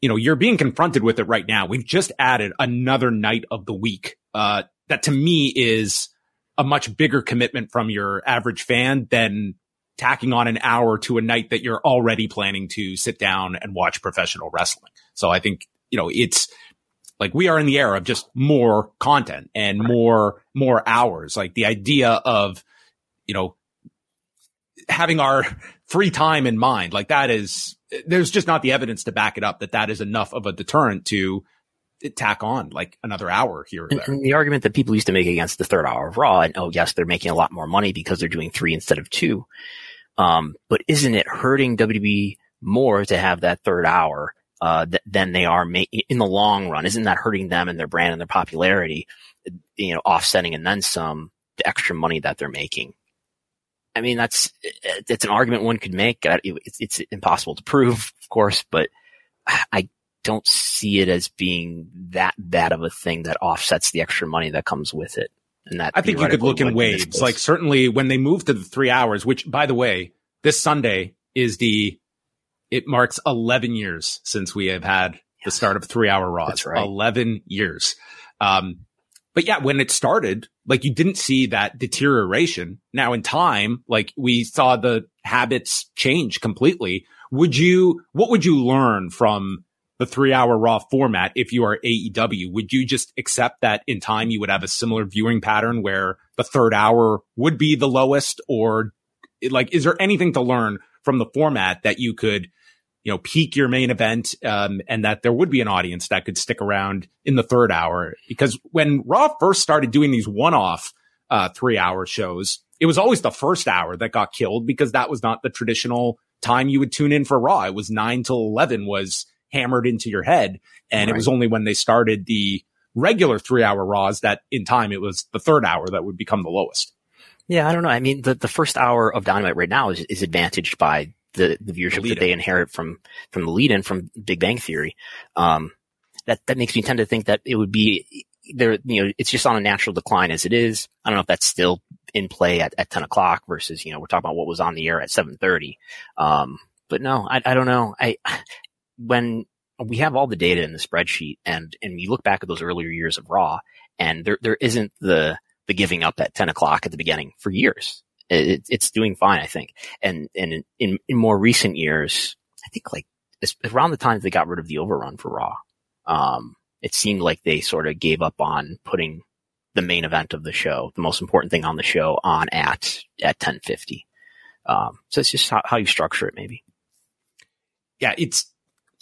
you know, you're being confronted with it right now. We've just added another night of the week. Uh, that to me is a much bigger commitment from your average fan than tacking on an hour to a night that you're already planning to sit down and watch professional wrestling. So I think, you know, it's like we are in the era of just more content and right. more, more hours. Like the idea of, you know, having our free time in mind, like that is, there's just not the evidence to back it up that that is enough of a deterrent to tack on like another hour here or there. And the argument that people used to make against the third hour of Raw, and oh yes, they're making a lot more money because they're doing three instead of two. Um, but isn't it hurting WWE more to have that third hour uh, th- than they are ma- in the long run? Isn't that hurting them and their brand and their popularity? You know, offsetting and then some the extra money that they're making. I mean, that's it's an argument one could make. It's, it's impossible to prove, of course, but I don't see it as being that bad of a thing that offsets the extra money that comes with it. That I think you could look in waves. Like certainly when they moved to the three hours, which by the way, this Sunday is the, it marks 11 years since we have had the start of three hour Raws. That's right. 11 years. Um, but yeah, when it started, like you didn't see that deterioration. Now in time, like we saw the habits change completely. Would you, what would you learn from the three hour raw format if you are AEW? Would you just accept that in time you would have a similar viewing pattern where the third hour would be the lowest or like, is there anything to learn from the format that you could, you know, peak your main event, um, and that there would be an audience that could stick around in the third hour? Because when Raw first started doing these one off, uh, three hour shows, it was always the first hour that got killed because that was not the traditional time you would tune in for Raw. It was nine till 11 was hammered into your head. And right. it was only when they started the regular three hour Raws that in time it was the third hour that would become the lowest. Yeah, I don't know. I mean, the, the first hour of Dynamite right now is, is advantaged by the, the viewership the that they inherit from, from the lead in from Big Bang Theory. Um, that, that makes me tend to think that it would be there, you know, it's just on a natural decline as it is. I don't know if that's still in play at, at 10 o'clock versus, you know, we're talking about what was on the air at 730. Um, but no, I, I don't know. I, when we have all the data in the spreadsheet and, and you look back at those earlier years of raw and there, there isn't the, the giving up at 10 o'clock at the beginning for years. It, it's doing fine, I think. And, and in, in more recent years, I think like around the time they got rid of the overrun for raw, um, it seemed like they sort of gave up on putting the main event of the show, the most important thing on the show on at, at 1050. Um, so it's just how, how you structure it maybe. Yeah, it's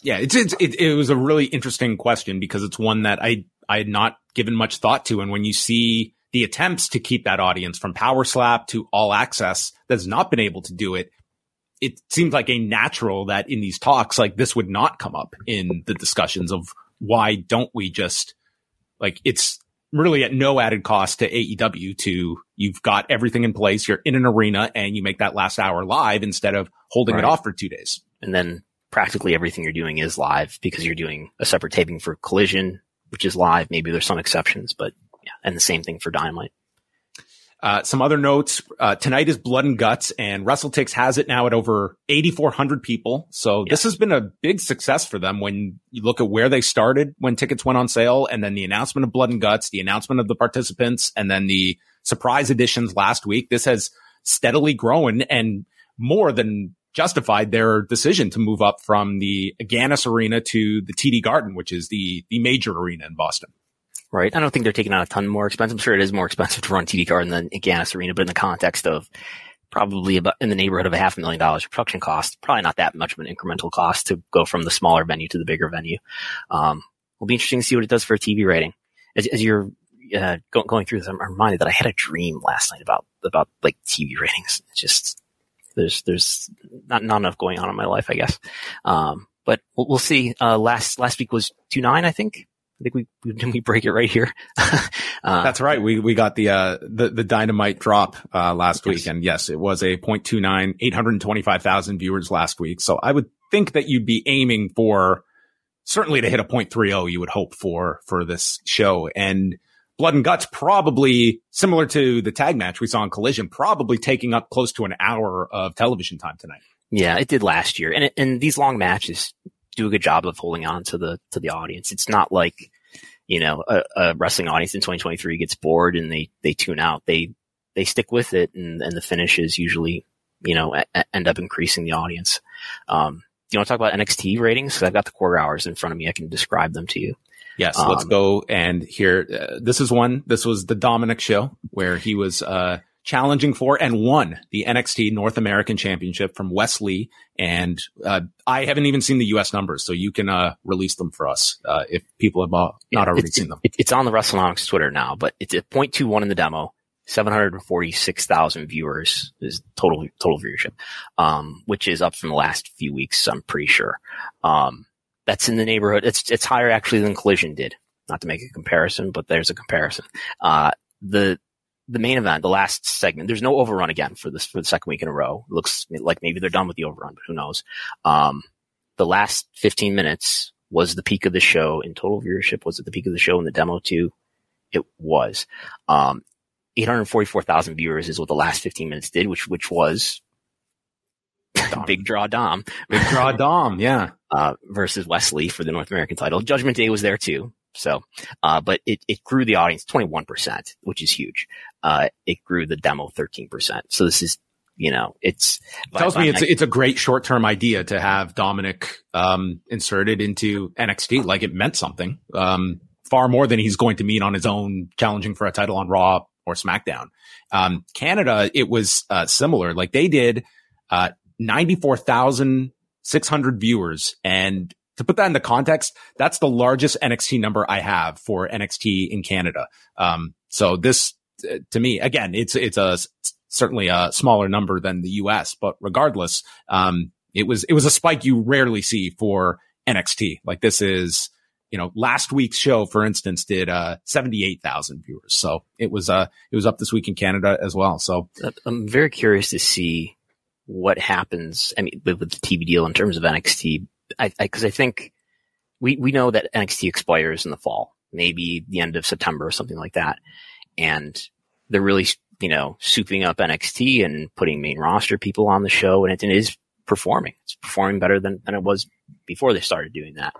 yeah, it's, it's it, it was a really interesting question because it's one that I I had not given much thought to, and when you see the attempts to keep that audience from Power Slap to All Access that's not been able to do it, it seems like a natural that in these talks like this would not come up in the discussions of why don't we just like it's really at no added cost to AEW to you've got everything in place, you're in an arena and you make that last hour live instead of holding right. it off for two days. And then practically everything you're doing is live because you're doing a separate taping for Collision, which is live. Maybe there's some exceptions, but yeah, and the same thing for Dynamite. Uh, some other notes. Uh, tonight is Blood and Guts, and WrestleTix has it now at over 8,400 people. So yeah. this has been a big success for them when you look at where they started when tickets went on sale, and then the announcement of Blood and Guts, the announcement of the participants, and then the surprise editions last week. This has steadily grown and more than justified their decision to move up from the Agganis Arena to the TD Garden, which is the the major arena in Boston. Right. I don't think they're taking on a ton more expense. I'm sure it is more expensive to run TD Garden than Agganis Arena, but in the context of probably about in the neighborhood of a half a million dollars production cost, probably not that much of an incremental cost to go from the smaller venue to the bigger venue. Um, will be interesting to see what it does for TV rating. As, as you're uh, go, going through this, I'm reminded that I had a dream last night about about like TV ratings. It's just there's there's not not enough going on in my life, I guess. Um, but we'll, we'll see. Uh, last last week was two nine, I think. I think we didn't *laughs* we break it right here. *laughs* uh, That's right. We we got the uh the the dynamite drop uh last yes. week, and yes, it was a 0.29, 825,000 viewers last week. So I would think that you'd be aiming for certainly to hit a .30 you would hope for for this show and blood and guts probably similar to the tag match we saw in collision probably taking up close to an hour of television time tonight yeah it did last year and it, and these long matches do a good job of holding on to the to the audience it's not like you know a, a wrestling audience in 2023 gets bored and they they tune out they they stick with it and, and the finishes usually you know a, end up increasing the audience um do you want to talk about NXT ratings? Because I've got the quarter hours in front of me. I can describe them to you. Yes, um, let's go and here. Uh, this is one. This was the Dominic show where he was uh, challenging for and won the NXT North American Championship from Wesley. And uh, I haven't even seen the U.S. numbers, so you can uh, release them for us uh, if people have uh, not already seen them. It, it's on the Wrestlenomics Twitter now, but it's at 0.21 in the demo. 746,000 viewers is total, total viewership, um, which is up from the last few weeks, I'm pretty sure. Um, that's in the neighborhood. It's, it's higher actually than Collision did. Not to make a comparison, but there's a comparison. Uh, the, the main event, the last segment, there's no overrun again for this, for the second week in a row. It looks like maybe they're done with the overrun, but who knows? Um, the last 15 minutes was the peak of the show in total viewership. Was it the peak of the show in the demo too? It was. Um, 844,000 viewers is what the last 15 minutes did, which, which was Big Draw Dom. Big Draw *laughs* Dom, yeah. Uh, versus Wesley for the North American title. Judgment Day was there too. So, uh, but it, it grew the audience 21%, which is huge. Uh, it grew the demo 13%. So this is, you know, it's tells me it's, it's a great short term idea to have Dominic, um, inserted into NXT. Like it meant something, um, far more than he's going to mean on his own challenging for a title on Raw or SmackDown. Um, Canada, it was, uh, similar. Like they did, uh, 94,600 viewers. And to put that into context, that's the largest NXT number I have for NXT in Canada. Um, so this, uh, to me, again, it's, it's a, certainly a smaller number than the US, but regardless, um, it was, it was a spike you rarely see for NXT. Like this is, you know, last week's show, for instance, did, uh, 78,000 viewers. So it was, uh, it was up this week in Canada as well. So I'm very curious to see what happens. I mean, with, with the TV deal in terms of NXT, I, I, cause I think we, we know that NXT expires in the fall, maybe the end of September or something like that. And they're really, you know, souping up NXT and putting main roster people on the show and it, it is performing. It's performing better than, than it was before they started doing that.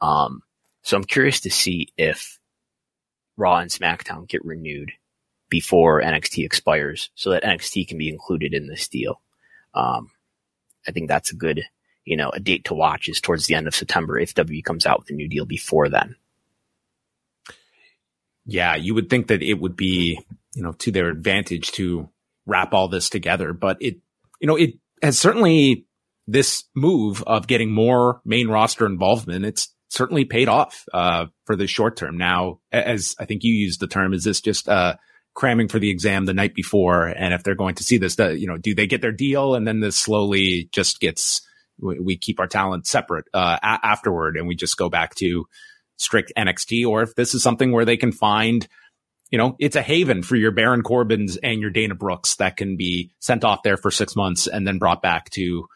Um, so I'm curious to see if Raw and SmackDown get renewed before NXT expires so that NXT can be included in this deal. Um, I think that's a good, you know, a date to watch is towards the end of September if W comes out with a new deal before then. Yeah, you would think that it would be, you know, to their advantage to wrap all this together, but it, you know, it has certainly this move of getting more main roster involvement. It's certainly paid off, uh, for the short term. Now, as I think you used the term, is this just, uh, cramming for the exam the night before. And if they're going to see this, you know, do they get their deal? And then this slowly just gets, we, we keep our talent separate, uh, a- afterward and we just go back to strict NXT. Or if this is something where they can find, you know, it's a haven for your Baron Corbins and your Dana Brooks that can be sent off there for six months and then brought back to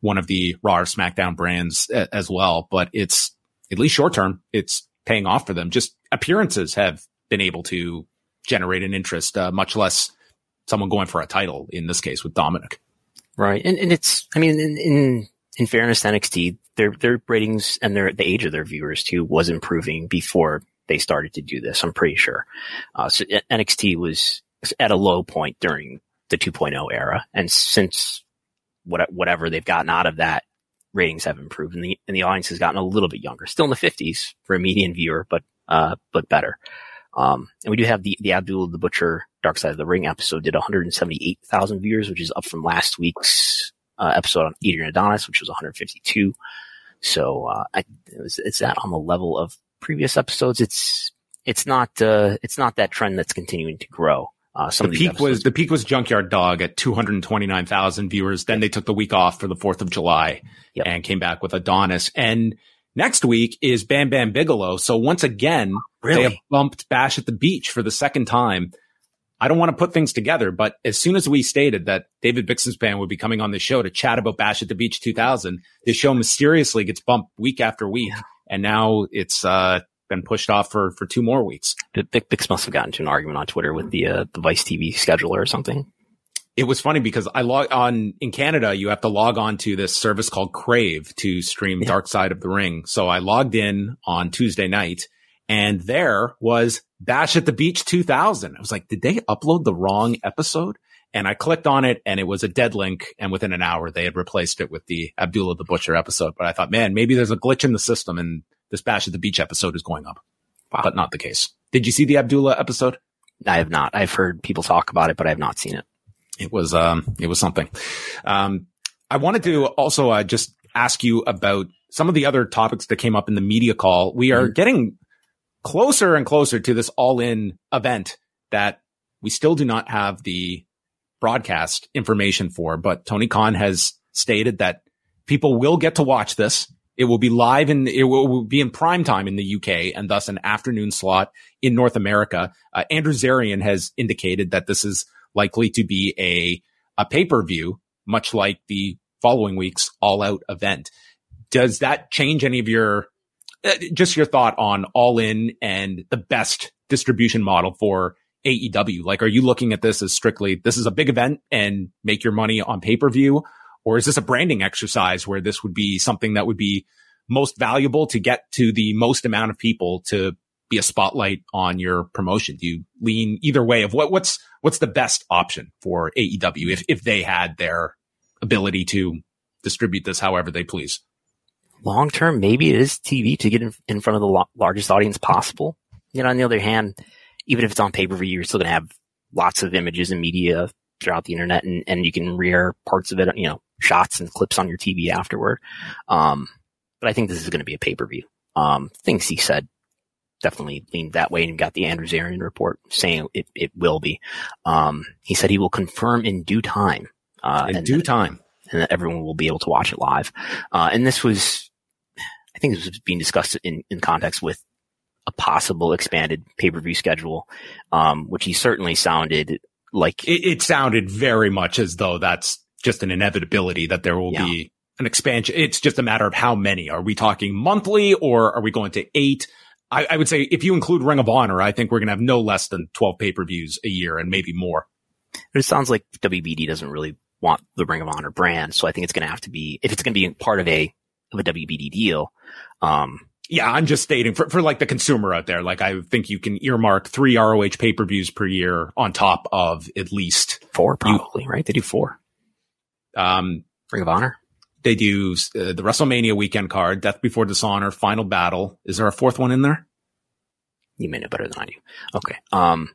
one of the Raw or SmackDown brands a- as well. But it's at least short term, it's paying off for them. Just appearances have been able to generate an interest, uh, much less someone going for a title in this case with Dominic. Right. And, and it's, I mean, in, in, in fairness to NXT, their, their ratings and their, the age of their viewers too was improving before they started to do this. I'm pretty sure. Uh, so NXT was at a low point during the 2.0 era. And since what, whatever they've gotten out of that, ratings have improved and the, and the audience has gotten a little bit younger, still in the fifties for a median viewer, but, uh, but better. Um, and we do have the, the Abdullah the Butcher Dark Side of the Ring episode did 178,000 viewers, which is up from last week's uh, episode on Adrian Adonis, which was 152. So, uh, I, it's, it's that on the level of previous episodes. It's, it's not, uh, it's not that trend that's continuing to grow. Uh, some the peak was the peak was Junkyard Dog at 229,000 viewers. Then they took the week off for the 4th of July yep. and came back with Adonis. And Next week is Bam Bam Bigelow. So once again, really? they have bumped Bash at the Beach for the second time. I don't want to put things together, but as soon as we stated that David Bixenspan would be coming on the show to chat about Bash at the Beach 2000, this show mysteriously gets bumped week after week. and now it's uh, been pushed off for for two more weeks. Bix, Bix must have gotten into an argument on Twitter with the uh, the Vice TV scheduler or something. It was funny because I log on in Canada. You have to log on to this service called Crave to stream Yeah. Dark Side of the Ring. So I logged in on Tuesday night, and there was Bash at the Beach 2000. I was like, did they upload the wrong episode? And I clicked on it, and it was a dead link. And within an hour, they had replaced it with the Abdullah the Butcher episode. But I thought, man, maybe there's a glitch in the system, and this Bash at the Beach episode is going up. Wow. But not the case. Did you see the Abdullah episode? I have not. I've heard people talk about it, but I have not seen it. it was um it was something um i wanted to also uh, just ask you about some of the other topics that came up in the media call we are getting closer and closer to this all-in event that we still do not have the broadcast information for but tony khan has stated that people will get to watch this it will be live and it will, be in prime time in the UK and thus an afternoon slot in North America. Uh, Andrew Zarian has indicated that this is likely to be a, a pay-per-view, much like the following week's all out event. Does that change any of your, Uh, just your thought on all in and the best distribution model for AEW? Like, are you looking at this as strictly, this is a big event and make your money on pay-per-view? Or is this a branding exercise where this would be something that would be most valuable to get to the most amount of people to be a spotlight on your promotion? Do you lean either way of what, what's, what's the best option for AEW if, if they had their ability to distribute this however they please? Long term, maybe it is TV to get in, in front of the lo- largest audience possible. You know, on the other hand, even if it's on pay per view, you're still going to have lots of images and media throughout the internet and, and you can rear parts of it, you know, shots and clips on your TV afterward. Um, but I think this is going to be a pay per view. Um, things he said definitely leaned that way and got the Andrew Zarian report saying it, it will be. Um, he said he will confirm in due time. Uh, In due that- time. and that everyone will be able to watch it live. Uh, and this was, think this was being discussed in, in context with a possible expanded pay-per-view schedule, um, which he certainly sounded like It, it sounded very much as though that's just an inevitability that there will Yeah. be an expansion. It's just a matter of how many. Are we talking monthly or are we going to eight? I, I would say if you include Ring of Honor, I think we're going to have no less than 12 pay-per-views a year and maybe more. it sounds like WBD doesn't really want the Ring of Honor brand. So I think it's going to have to be, if it's going to be part of a, of a WBD deal, um, Yeah, I'm just stating for, for like the consumer out there. Like I think you can earmark three ROH pay-per-views per year on top of at least, four probably, right? They do four. um, Ring of Honor. they do uh, the WrestleMania weekend card, Death Before Dishonor, Final Battle. Is there a fourth one in there? You may know better than I do. Okay. Um,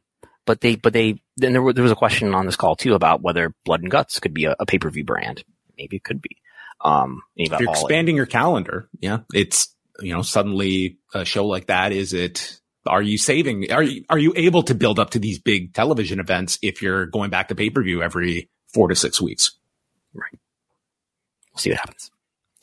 but they, but they, then there, were, there was a question on this call too about whether Blood and Guts could be a, a pay-per-view brand. Maybe it could be. Um, you if you're In. expanding your calendar, yeah, it's you know suddenly a show like that. Is it? Are you saving? Are you are you able to build up to these big television events if you're going back to pay per view every four to six weeks? Right we'll see what happens.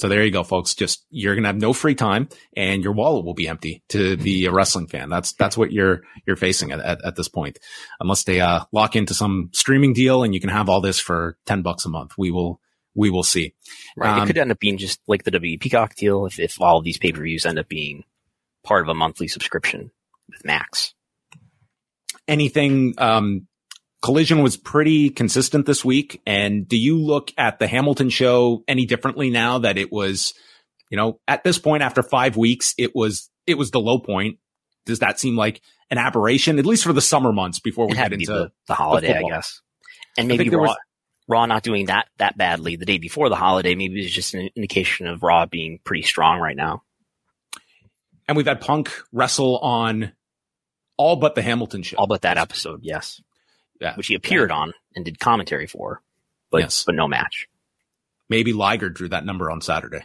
So there you go, folks. Just you're gonna have no free time, and your wallet will be empty to be a wrestling fan. That's that's what you're you're facing at, at, at this point, unless they uh, lock into some streaming deal and you can have all this for ten bucks a month. We will we will see. Right. Um, it could end up being just like the WWE Peacock deal if, if all of these pay-per-views end up being part of a monthly subscription with Max. anything um collision was pretty consistent this week and do you look at the hamilton show any differently now that it was you know at this point after five weeks it was it was the low point does that seem like an aberration at least for the summer months before we It had get to be into the, the holiday, I guess. And maybe there Raw, was- Raw not doing that, that badly the day before the holiday. Maybe it's just an indication of Raw being pretty strong right now. and we've had punk wrestle on all but the hamilton show All but that episode, yes. yeah Which he appeared on and did commentary for, but, Yes. but no match. maybe liger drew that number on saturday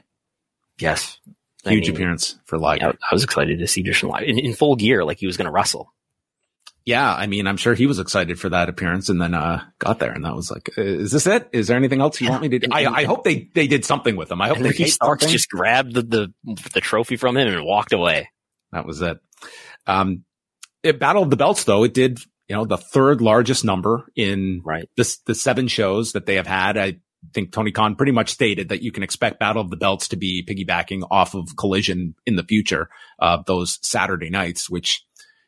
Yes. I huge mean, appearance for liger I, I was excited to see Jushin live in, in full gear, like he was going to wrestle. Yeah, I mean, I'm sure he was excited for that appearance and then, uh, got there and that was like, uh, is this it? Is there anything else you want me to do? And- I, and- I hope they, they did something with him. I hope they Starks something. just grabbed the, the, the trophy from him and walked away. that was it. Um, it Battle of the Belts though, it did, you know, the third largest number in Right. this, the seven shows that they have had. I, think Tony Khan pretty much stated that you can expect Battle of the Belts to be piggybacking off of Collision in the future of uh, those Saturday nights, which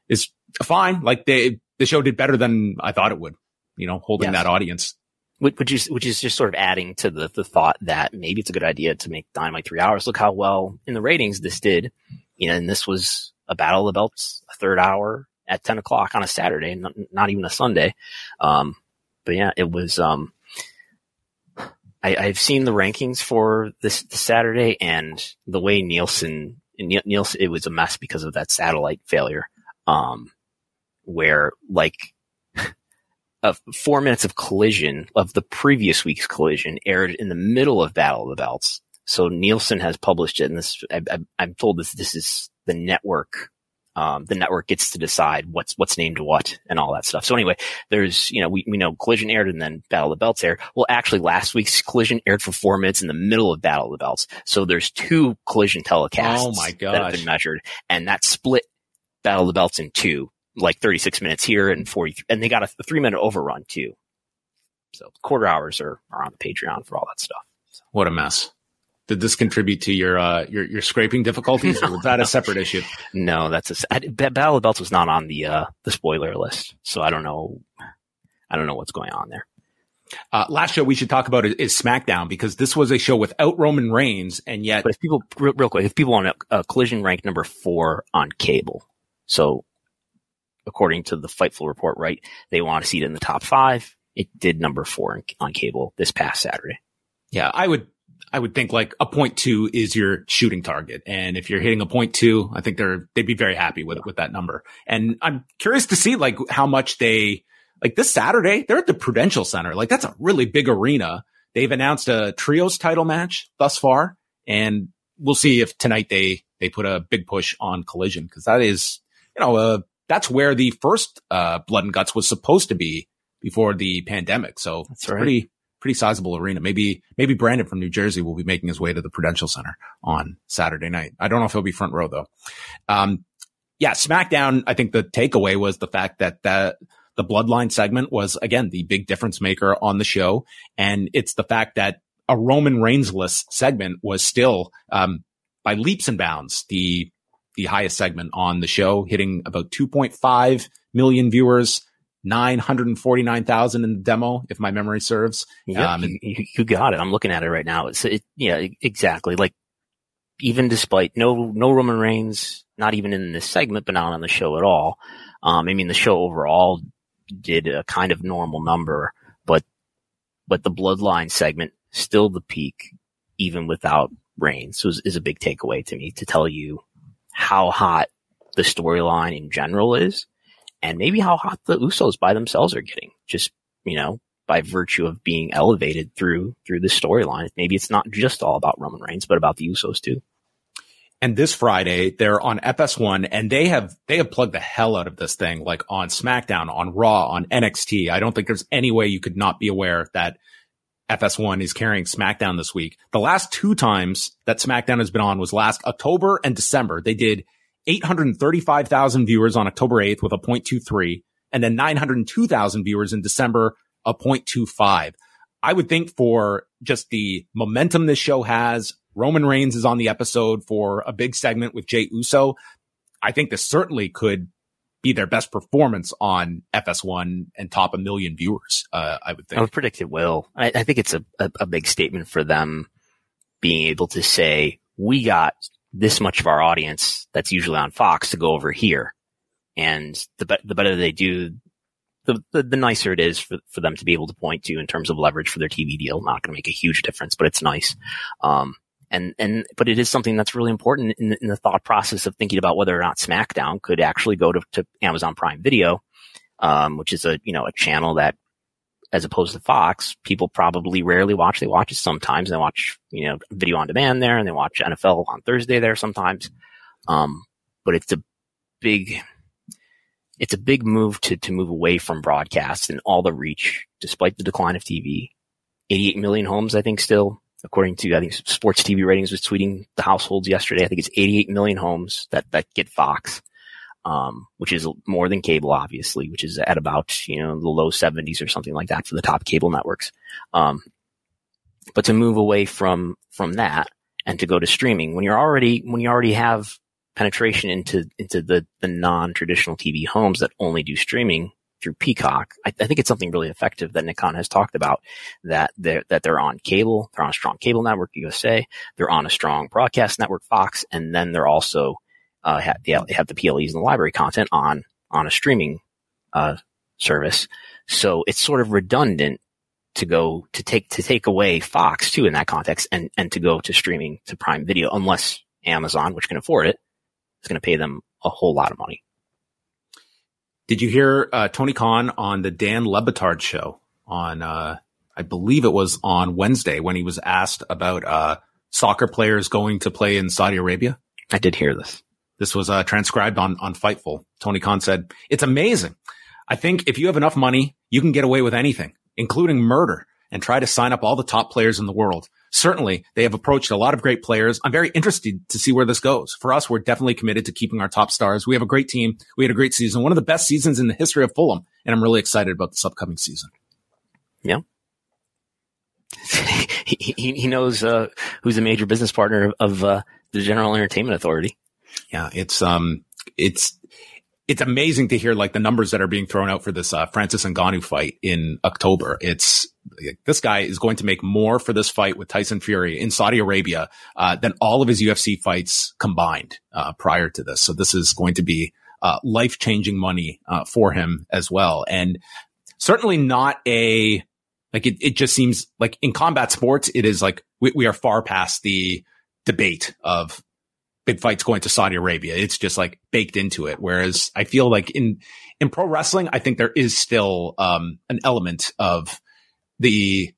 is fine. Like they, the show did better than I thought it would, you know, holding yes. that audience. Which is, which is just sort of adding to the, the thought that maybe it's a good idea to make Dynamite three hours. Look how well in the ratings this did, you know, and this was a Battle of the Belts, a third hour at 10 o'clock on a Saturday, not, not even a Sunday. Um, but yeah, it was, um, I, have seen the rankings for this, this, Saturday and the way Nielsen, Nielsen, it was a mess because of that satellite failure. Um, where like *laughs* uh, four minutes of collision of the previous week's collision aired in the middle of Battle of the Belts. So Nielsen has published it, and this I, am told this this is the network um, the network gets to decide what's what's named what and all that stuff. So anyway, there's you know we we know Collision aired and then Battle of the Belts aired. Well, actually, last week's Collision aired for four minutes in the middle of Battle of the Belts. So there's two Collision telecasts oh my that have been measured, and that split Battle of the Belts in two, like 36 minutes here and 40, and they got a, a three minute overrun too. So quarter hours are are on the Patreon for all that stuff. So. What a mess did this contribute to your uh, your, your scraping difficulties, or was that a *laughs* separate issue? No, that's a I, Battle of Belts was not on the uh, the spoiler list, so I don't know. I don't know what's going on there. Uh, last show we should talk about is, is, SmackDown because this was a show without Roman Reigns, and yet. But if people, real, real quick, if people want a, a collision rank number four on cable, so according to the Fightful report, right, they want to see it in the top five. It did number four on cable this past Saturday. Yeah, I would I would think like a point two is your shooting target. And if you're hitting a point two, I think they're, they'd be very happy with, with that number. And I'm curious to see like how much they, like this Saturday, they're at the Prudential Center. Like that's a really big arena. They've announced a trios title match thus far. And we'll see if tonight they, they put a big push on collision because that is, you know, uh, that's where the first, uh, blood and guts was supposed to be before the pandemic. So that's it's right. pretty, pretty sizable arena. Maybe, maybe Brandon from New Jersey will be making his way to the Prudential Center on Saturday night. I don't know if he'll be front row though. Um, yeah, SmackDown, I think the takeaway was the fact that that the bloodline segment was again the big difference maker on the show. And it's the fact that a Roman Reignsless segment was still, um, by leaps and bounds, the, the highest segment on the show, hitting about 2.5 million viewers 949,000 in the demo, if my memory serves. Yeah, um, you, you, got it. I'm looking at it right now. It's, it, yeah, exactly. Like, even despite no, no Roman Reigns, not even in this segment, but not on the show at all. Um, I mean, the show overall did a kind of normal number, but, but the bloodline segment still the peak, even without Reigns is, is a big takeaway to me to tell you how hot the storyline in general is and maybe how hot the Usos by themselves are getting, just, you know, by virtue of being elevated through, through the storyline. Maybe it's not just all about Roman Reigns, but about the Usos too. And this Friday, they're on FS1 and they have, they have plugged the hell out of this thing, like on SmackDown, on Raw, on NXT. I don't think there's any way you could not be aware that FS1 is carrying SmackDown this week. The last two times that SmackDown has been on was last October and December. They did 835,000 viewers on October 8th with a 0.23 and then 902,000 viewers in December, a 0.25. I would think for just the momentum this show has, Roman Reigns is on the episode for a big segment with Jay Uso. I think this certainly could be their best performance on FS1 and top a million viewers. Uh, I would think. I would predict it will. I, I think it's a, a, a big statement for them being able to say, we got this much of our audience that's usually on Fox to go over here. And the, be- the better they do, the, the, the, nicer it is for, for them to be able to point to in terms of leverage for their TV deal. Not going to make a huge difference, but it's nice. Um, and, and, but it is something that's really important in the, in the thought process of thinking about whether or not SmackDown could actually go to, to Amazon Prime Video, um, which is a, you know, a channel that as opposed to Fox, people probably rarely watch. They watch it sometimes. They watch, you know, video on demand there and they watch NFL on Thursday there sometimes. Um, but it's a big, it's a big move to, to move away from broadcast and all the reach, despite the decline of TV. 88 million homes, I think still, according to, I think sports TV ratings was tweeting the households yesterday. I think it's 88 million homes that, that get Fox um, which is more than cable, obviously, which is at about, you know, the low seventies or something like that for the top cable networks. Um, but to move away from from that and to go to streaming when you're already when you already have penetration into into the the non traditional TV homes that only do streaming through Peacock. I, I, think it's something really effective that Nick Khan has talked about that they're, that they're on cable, they're on a strong cable network, USA, they're on a strong broadcast network, Fox, and then they're also, uh, have, they have the PLEs and the library content on, on a streaming, uh, service. So it's sort of redundant to go to take, to take away Fox too in that context and, and to go to streaming to Prime Video unless Amazon, which can afford it, is going to pay them a whole lot of money. Did you hear uh, Tony Khan on the Dan Le Batard show on, uh, I believe it was on Wednesday when he was asked about uh, soccer players going to play in Saudi Arabia? I did hear this. This was uh, transcribed on, on Fightful. Tony Khan said, it's amazing. I think if you have enough money, you can get away with anything, including murder and try to sign up all the top players in the world certainly they have approached a lot of great players. I'm very interested to see where this goes. For us, we're definitely committed to keeping our top stars. We have a great team. We had a great season, one of the best seasons in the history of Fulham. And I'm really excited about this upcoming season. Yeah. *laughs* he, he knows, uh, who's a major business partner of, uh, the General Entertainment Authority. Yeah. It's, um, it's, it's amazing to hear like the numbers that are being thrown out for this uh, Francis Ngannou fight in October. It's this guy is going to make more for this fight with Tyson Fury in Saudi Arabia uh, than all of his UFC fights combined uh, prior to this. So this is going to be uh, life changing money uh, for him as well, and certainly not a like it. It just seems like in combat sports, it is like we, we are far past the debate of big fights going to Saudi Arabia. It's just like baked into it. Whereas I feel like in, in pro wrestling, I think there is still, um, an element of the,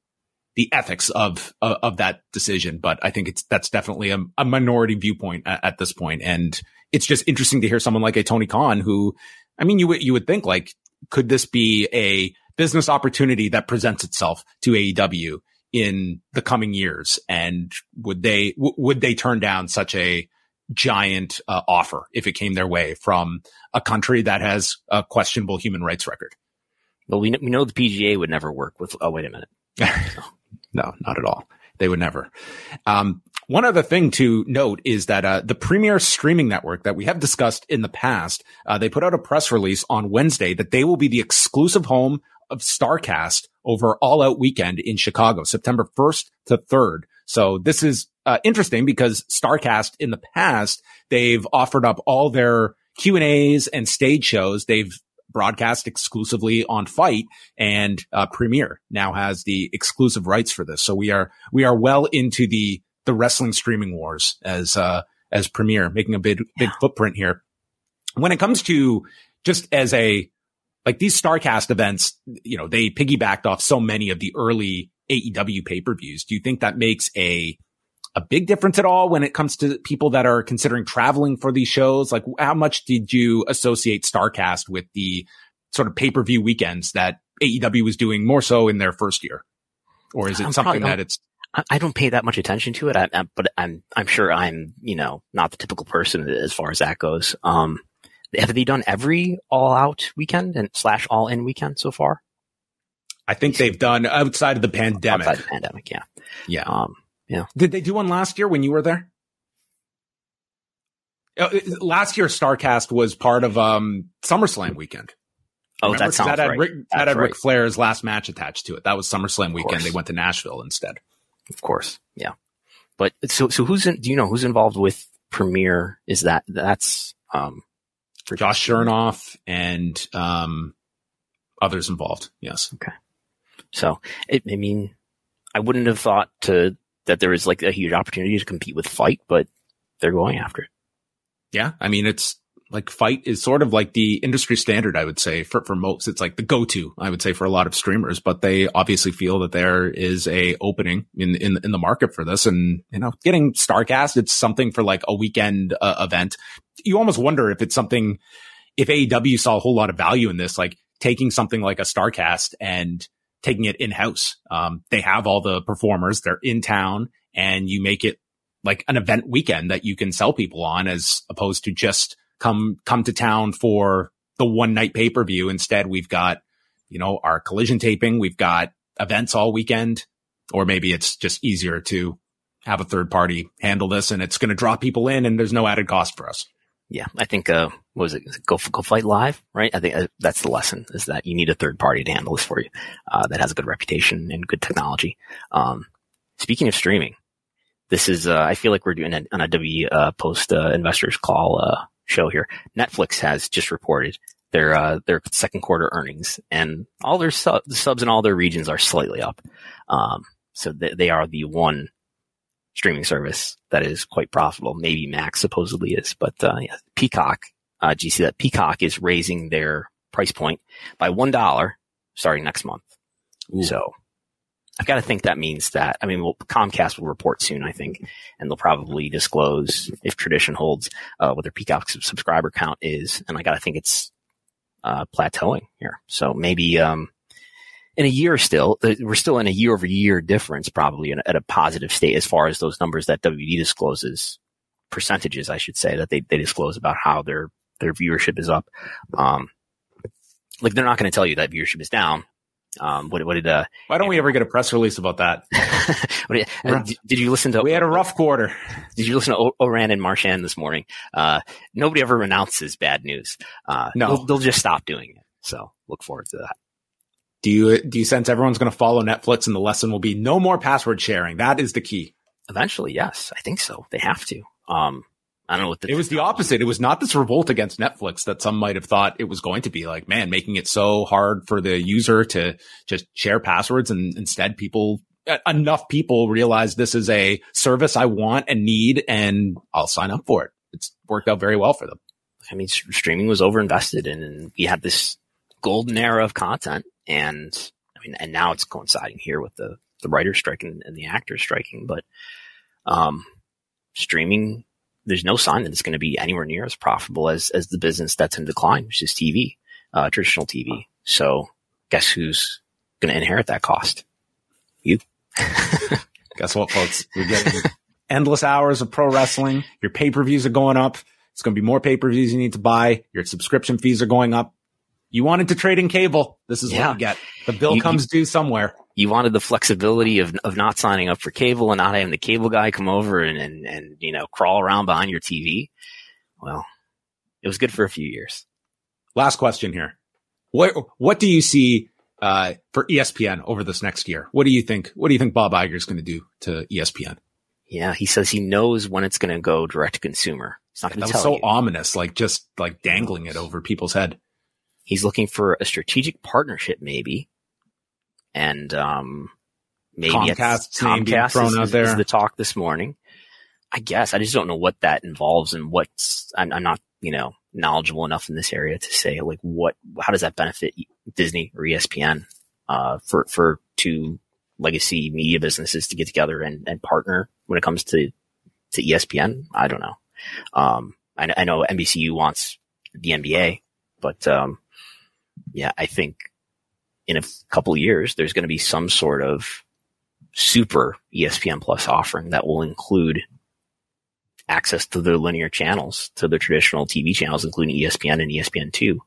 the ethics of, of, of that decision. But I think it's, that's definitely a, a minority viewpoint at, at, this point. And it's just interesting to hear someone like a Tony Khan who, I mean, you would, you would think like, could this be a business opportunity that presents itself to AEW in the coming years? And would they, w- would they turn down such a, giant uh, offer if it came their way from a country that has a questionable human rights record. Well, we, we know the PGA would never work with, oh, wait a minute. *laughs* no, not at all. They would never. Um, one other thing to note is that uh, the premier streaming network that we have discussed in the past, uh, they put out a press release on Wednesday that they will be the exclusive home of Starcast over All Out Weekend in Chicago, September 1st to 3rd. So this is uh, interesting because Starcast in the past, they've offered up all their Q and A's and stage shows. They've broadcast exclusively on FITE and uh, Premier now has the exclusive rights for this. So we are we are well into the the wrestling streaming wars as uh, as Premier making a big big yeah. footprint here. When it comes to just as a like these Starcast events, you know, they piggybacked off so many of the early AEW pay per views. Do you think that makes a a big difference at all when it comes to people that are considering traveling for these shows? Like how much did you associate Starcast with the sort of pay-per-view weekends that AEW was doing more so in their first year? Or is it I'm something that it's I don't pay that much attention to it, I, I, but I'm I'm sure I'm you know not the typical person as far as that goes. Um, have they done every all out weekend and slash all in weekend so far? I think they've done outside of the pandemic. Outside the pandemic, yeah, yeah. Um, yeah. Did they do one last year when you were there? Uh, last year, Starcast was part of um, SummerSlam weekend. Oh, Remember? that sounds that had right. Ric, that had right. Ric Flair's last match attached to it. That was SummerSlam weekend. They went to Nashville instead. Of course, yeah. But so, so who's in? Do you know who's involved with Premiere? Is that that's um, Josh Chernoff and um, others involved? Yes. Okay. So, it, I mean, I wouldn't have thought to that there is like a huge opportunity to compete with FITE, but they're going after it. Yeah. I mean, it's like FITE is sort of like the industry standard, I would say for, for most. It's like the go-to, I would say for a lot of streamers, but they obviously feel that there is a opening in, in, in the market for this. And, you know, getting Starcast, it's something for like a weekend uh, event. You almost wonder if it's something, if AEW saw a whole lot of value in this, like taking something like a Starcast and taking it in house. Um, they have all the performers, they're in town and you make it like an event weekend that you can sell people on as opposed to just come, come to town for the one night pay per view. Instead, we've got, you know, our collision taping. We've got events all weekend. or maybe it's just easier to have a third party handle this and it's going to draw people in and there's no added cost for us. Yeah, I think uh, what was it? Go Go Fight Live, right? I think uh, that's the lesson: is that you need a third party to handle this for you uh, that has a good reputation and good technology. Um, speaking of streaming, this is uh, I feel like we're doing an, on a W uh, post uh, investors call uh, show here. Netflix has just reported their uh, their second quarter earnings, and all their su- subs in all their regions are slightly up. Um, so th- they are the one streaming service that is quite profitable. Maybe Max supposedly is, but uh, yeah, Peacock. Uh, do you see that Peacock is raising their price point by one dollar starting next month? Ooh. So I've got to think that means that. I mean, well, Comcast will report soon, I think, and they'll probably disclose if tradition holds uh, what their Peacock subscriber count is, and I got to think it's uh, plateauing here. So maybe um, in a year still, we're still in a year over year difference, probably in, at a positive state as far as those numbers that WD discloses, percentages, I should say, that they, they disclose about how their their viewership is up. Um, like they're not going to tell you that viewership is down. Um, what, what did, uh, why don't we ever get a press release about that? *laughs* did, uh, did, did, you listen to, we had a rough quarter. *laughs* Did you listen to o- Ourand and Marchand this morning? Uh, nobody ever announces bad news. Uh, no, they'll, they'll just stop doing it. So look forward to that. Do you, do you sense everyone's going to follow Netflix and the lesson will be no more password sharing? That is the key. Eventually, yes. I think so. They have to. Um, I don't know what the. It was the opposite. It was not this revolt against Netflix that some might have thought it was going to be like, man, making it so hard for the user to just share passwords. And instead people, enough people realize this is a service I want and need and I'll sign up for it. It's worked out very well for them. I mean, streaming was overinvested in and we had this golden era of content. And I mean, and now it's coinciding here with the, the writer striking and, and the actors striking, but, um, streaming there's no sign that it's going to be anywhere near as profitable as, as the business that's in decline, which is TV, uh, traditional TV. So guess who's going to inherit that cost? You. *laughs* guess what, folks? You're getting *laughs* endless hours of pro wrestling. Your pay per views are going up. It's going to be more pay per views you need to buy. Your subscription fees are going up. You wanted to trade in cable. This is yeah. what you get. The bill you, comes you, due somewhere you wanted the flexibility of of not signing up for cable and not having the cable guy come over and and, and you know crawl around behind your TV. Well, it was good for a few years. Last question here. What what do you see uh, for ESPN over this next year? What do you think? What do you think Bob Iger is going to do to ESPN? Yeah, he says he knows when it's going to go direct to consumer. It's not going to tell so you. ominous, like just like dangling it over people's head. He's looking for a strategic partnership, maybe, and um, maybe Comcast, Comcast thrown is, out there. is the talk this morning. I guess I just don't know what that involves and what's I'm, I'm, not you know knowledgeable enough in this area to say like what how does that benefit Disney or ESPN uh, for for two legacy media businesses to get together and, and partner when it comes to to ESPN. I don't know. Um, I, I know NBCU wants the NBA, but um, yeah, I think in a couple years, there's going to be some sort of super ESPN Plus offering that will include access to their linear channels, to their traditional TV channels, including ESPN and ESPN2.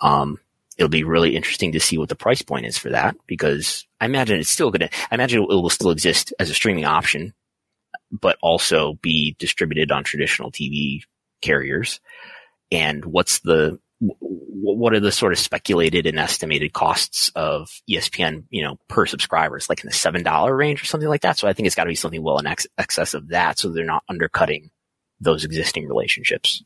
Um, it'll be really interesting to see what the price point is for that because I imagine it's still going to, I imagine it will still exist as a streaming option, but also be distributed on traditional TV carriers. And what's the, what are the sort of speculated and estimated costs of ESPN, you know, per subscribers, like in the seven dollar range or something like that. So I think it's got to be something well in ex- excess of that, so they're not undercutting those existing relationships.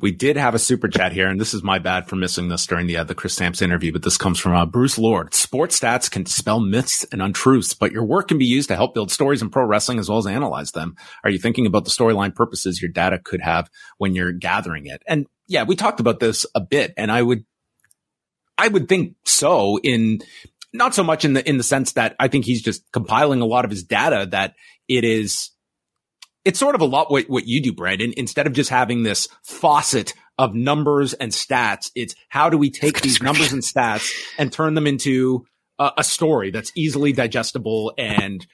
We did have a super chat here, and this is my bad for missing this during the uh, the Chris Samsa interview, but this comes from uh, Bruce Lord. Sports stats can dispel myths and untruths, but your work can be used to help build stories in pro wrestling as well as analyze them. Are you thinking about the storyline purposes your data could have when you're gathering it? And yeah, we talked about this a bit and I would, I would think so in not so much in the, in the sense that I think he's just compiling a lot of his data that it is, it's sort of a lot what, what you do, Brandon. Instead of just having this faucet of numbers and stats, it's how do we take these numbers and stats and turn them into a, a story that's easily digestible and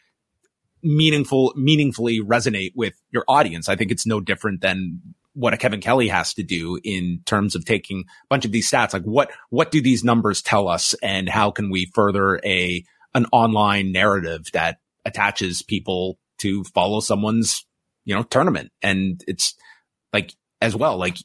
meaningful, meaningfully resonate with your audience. I think it's no different than what a Kevin Kelly has to do in terms of taking a bunch of these stats. Like what, what do these numbers tell us and how can we further a, an online narrative that attaches people to follow someone's, you know, tournament. And it's like as well, like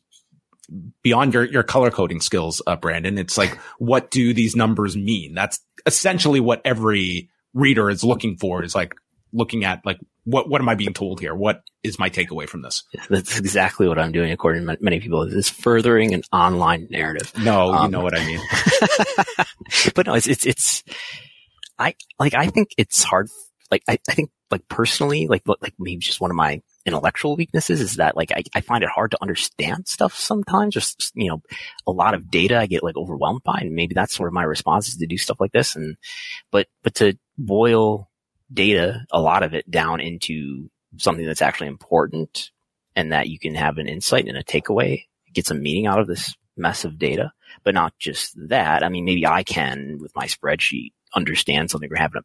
beyond your, your color coding skills, uh, Brandon, it's like, what do these numbers mean? That's essentially what every reader is looking for is like looking at like, what, what am I being told here? What is my takeaway from this? *laughs* That's exactly what I'm doing, according to many people. Is furthering an online narrative. No, um, you know what I mean. *laughs* but no, it's, it's, it's, I, like, I think it's hard. Like, I, I think, like, personally, like, like maybe just one of my intellectual weaknesses is that, like, I, I find it hard to understand stuff sometimes. Just, you know, a lot of data I get, like, overwhelmed by. And maybe that's sort of my response is to do stuff like this. And, but, but to boil data, a lot of it down into something that's actually important and that you can have an insight and a takeaway, get some meaning out of this mess of data, but not just that. I mean, maybe I can with my spreadsheet understand something or have a,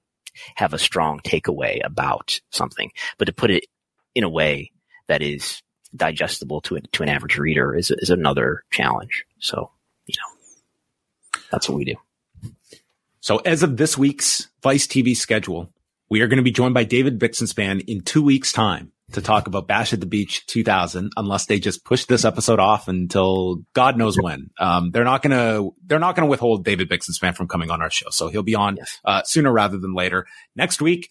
have a strong takeaway about something, but to put it in a way that is digestible to, a, to an average reader is, is another challenge. So, you know, that's what we do. So as of this week's Vice TV schedule, we are going to be joined by David Bixenspan in two weeks time to talk about Bash at the Beach 2000, unless they just push this episode off until God knows when. Um, they're not going to, they're not going to withhold David Bixenspan from coming on our show. So he'll be on, yes. uh, sooner rather than later. Next week,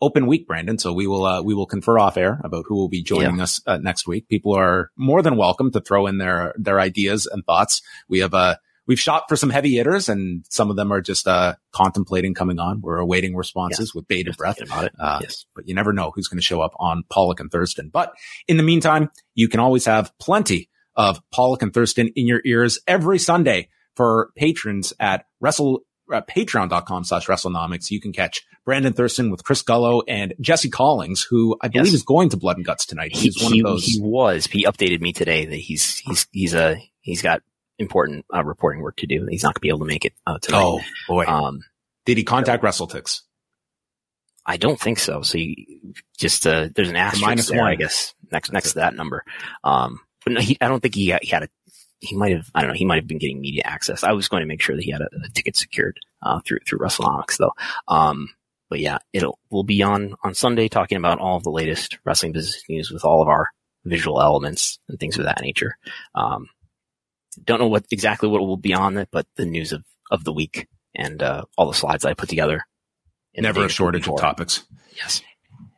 open week, Brandon. So we will, uh, we will confer off air about who will be joining yeah. us uh, next week. People are more than welcome to throw in their, their ideas and thoughts. We have, uh, we've shot for some heavy hitters and some of them are just, uh, contemplating coming on. We're awaiting responses yes. with bated breath. About it. Uh, yes. But you never know who's going to show up on Pollock and Thurston. But in the meantime, you can always have plenty of Pollock and Thurston in your ears every Sunday for patrons at wrestle, uh, patreon.com slash Wrestlenomics. You can catch Brandon Thurston with Chris Gullo and Jesse Collings, who I believe yes. is going to Blood and Guts tonight. He's he, one of those. He was. He updated me today that he's, he's, he's a, he's got important uh, reporting work to do. He's not going to be able to make it uh, tonight. Oh boy! Um, Did he contact so, WrestleTix? I don't think so. So you just uh, there's an asterisk minus there, one. I guess next next to that number. Um, but no, he, I don't think he, he had a. He might have. I don't know. He might have been getting media access. I was going to make sure that he had a, a ticket secured uh, through through Wrestlenomics though. Um, but yeah, it'll we'll be on on Sunday talking about all of the latest wrestling business news with all of our visual elements and things of that nature. Um, don't know what exactly what will be on it, but the news of, of the week and uh, all the slides I put together. Never a shortage of topics. Yes.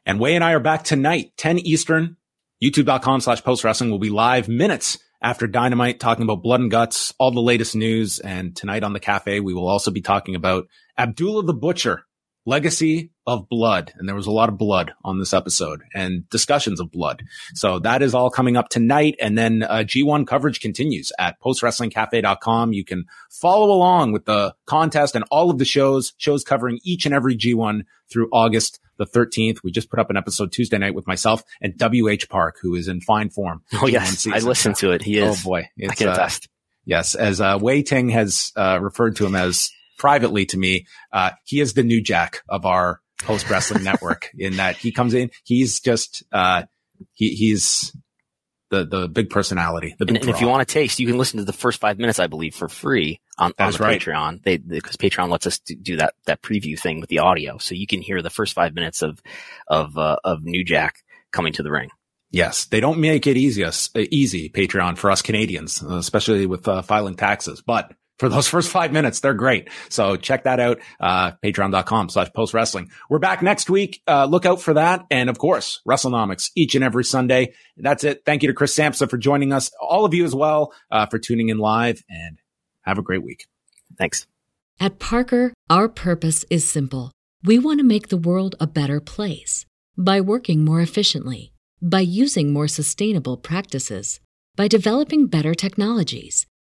And Wai and I are back tonight, 10 Eastern, youtube.com slash post wrestling will be live minutes after Dynamite talking about blood and guts, all the latest news. And tonight on the cafe, we will also be talking about Abdullah the Butcher legacy of blood. And there was a lot of blood on this episode and discussions of blood. So that is all coming up tonight. And then uh, G1 coverage continues at postwrestlingcafe.com. You can follow along with the contest and all of the shows, shows covering each and every G1 through August the 13th. We just put up an episode Tuesday night with myself and WH Park, who is in fine form. *laughs* Oh, yes. I listened to it. He is. Oh boy. It's, I can attest. Uh, yes. As, uh, Wai Ting has, uh, referred to him as privately to me, uh, he is the new Jack of our post wrestling *laughs* network in that he comes in, he's just, uh, he, he's the, the big personality. The big and, and if you want to taste, you can listen to the first five minutes, I believe, for free on, on the right. Patreon. They, because Patreon lets us do that, that preview thing with the audio. So you can hear the first five minutes of, of, uh, of New Jack coming to the ring. Yes, they don't make it easy, easy Patreon for us Canadians, especially with uh, filing taxes. But for those *laughs* first five minutes. They're great. So check that out. Uh, patreon.com slash post wrestling. We're back next week. Uh, look out for that. And of course, Wrestlenomics each and every Sunday. That's it. Thank you to Chris Samsa for joining us. All of you as well, uh, for tuning in live and have a great week. Thanks. At Parker, our purpose is simple. We want to make the world a better place by working more efficiently, by using more sustainable practices, by developing better technologies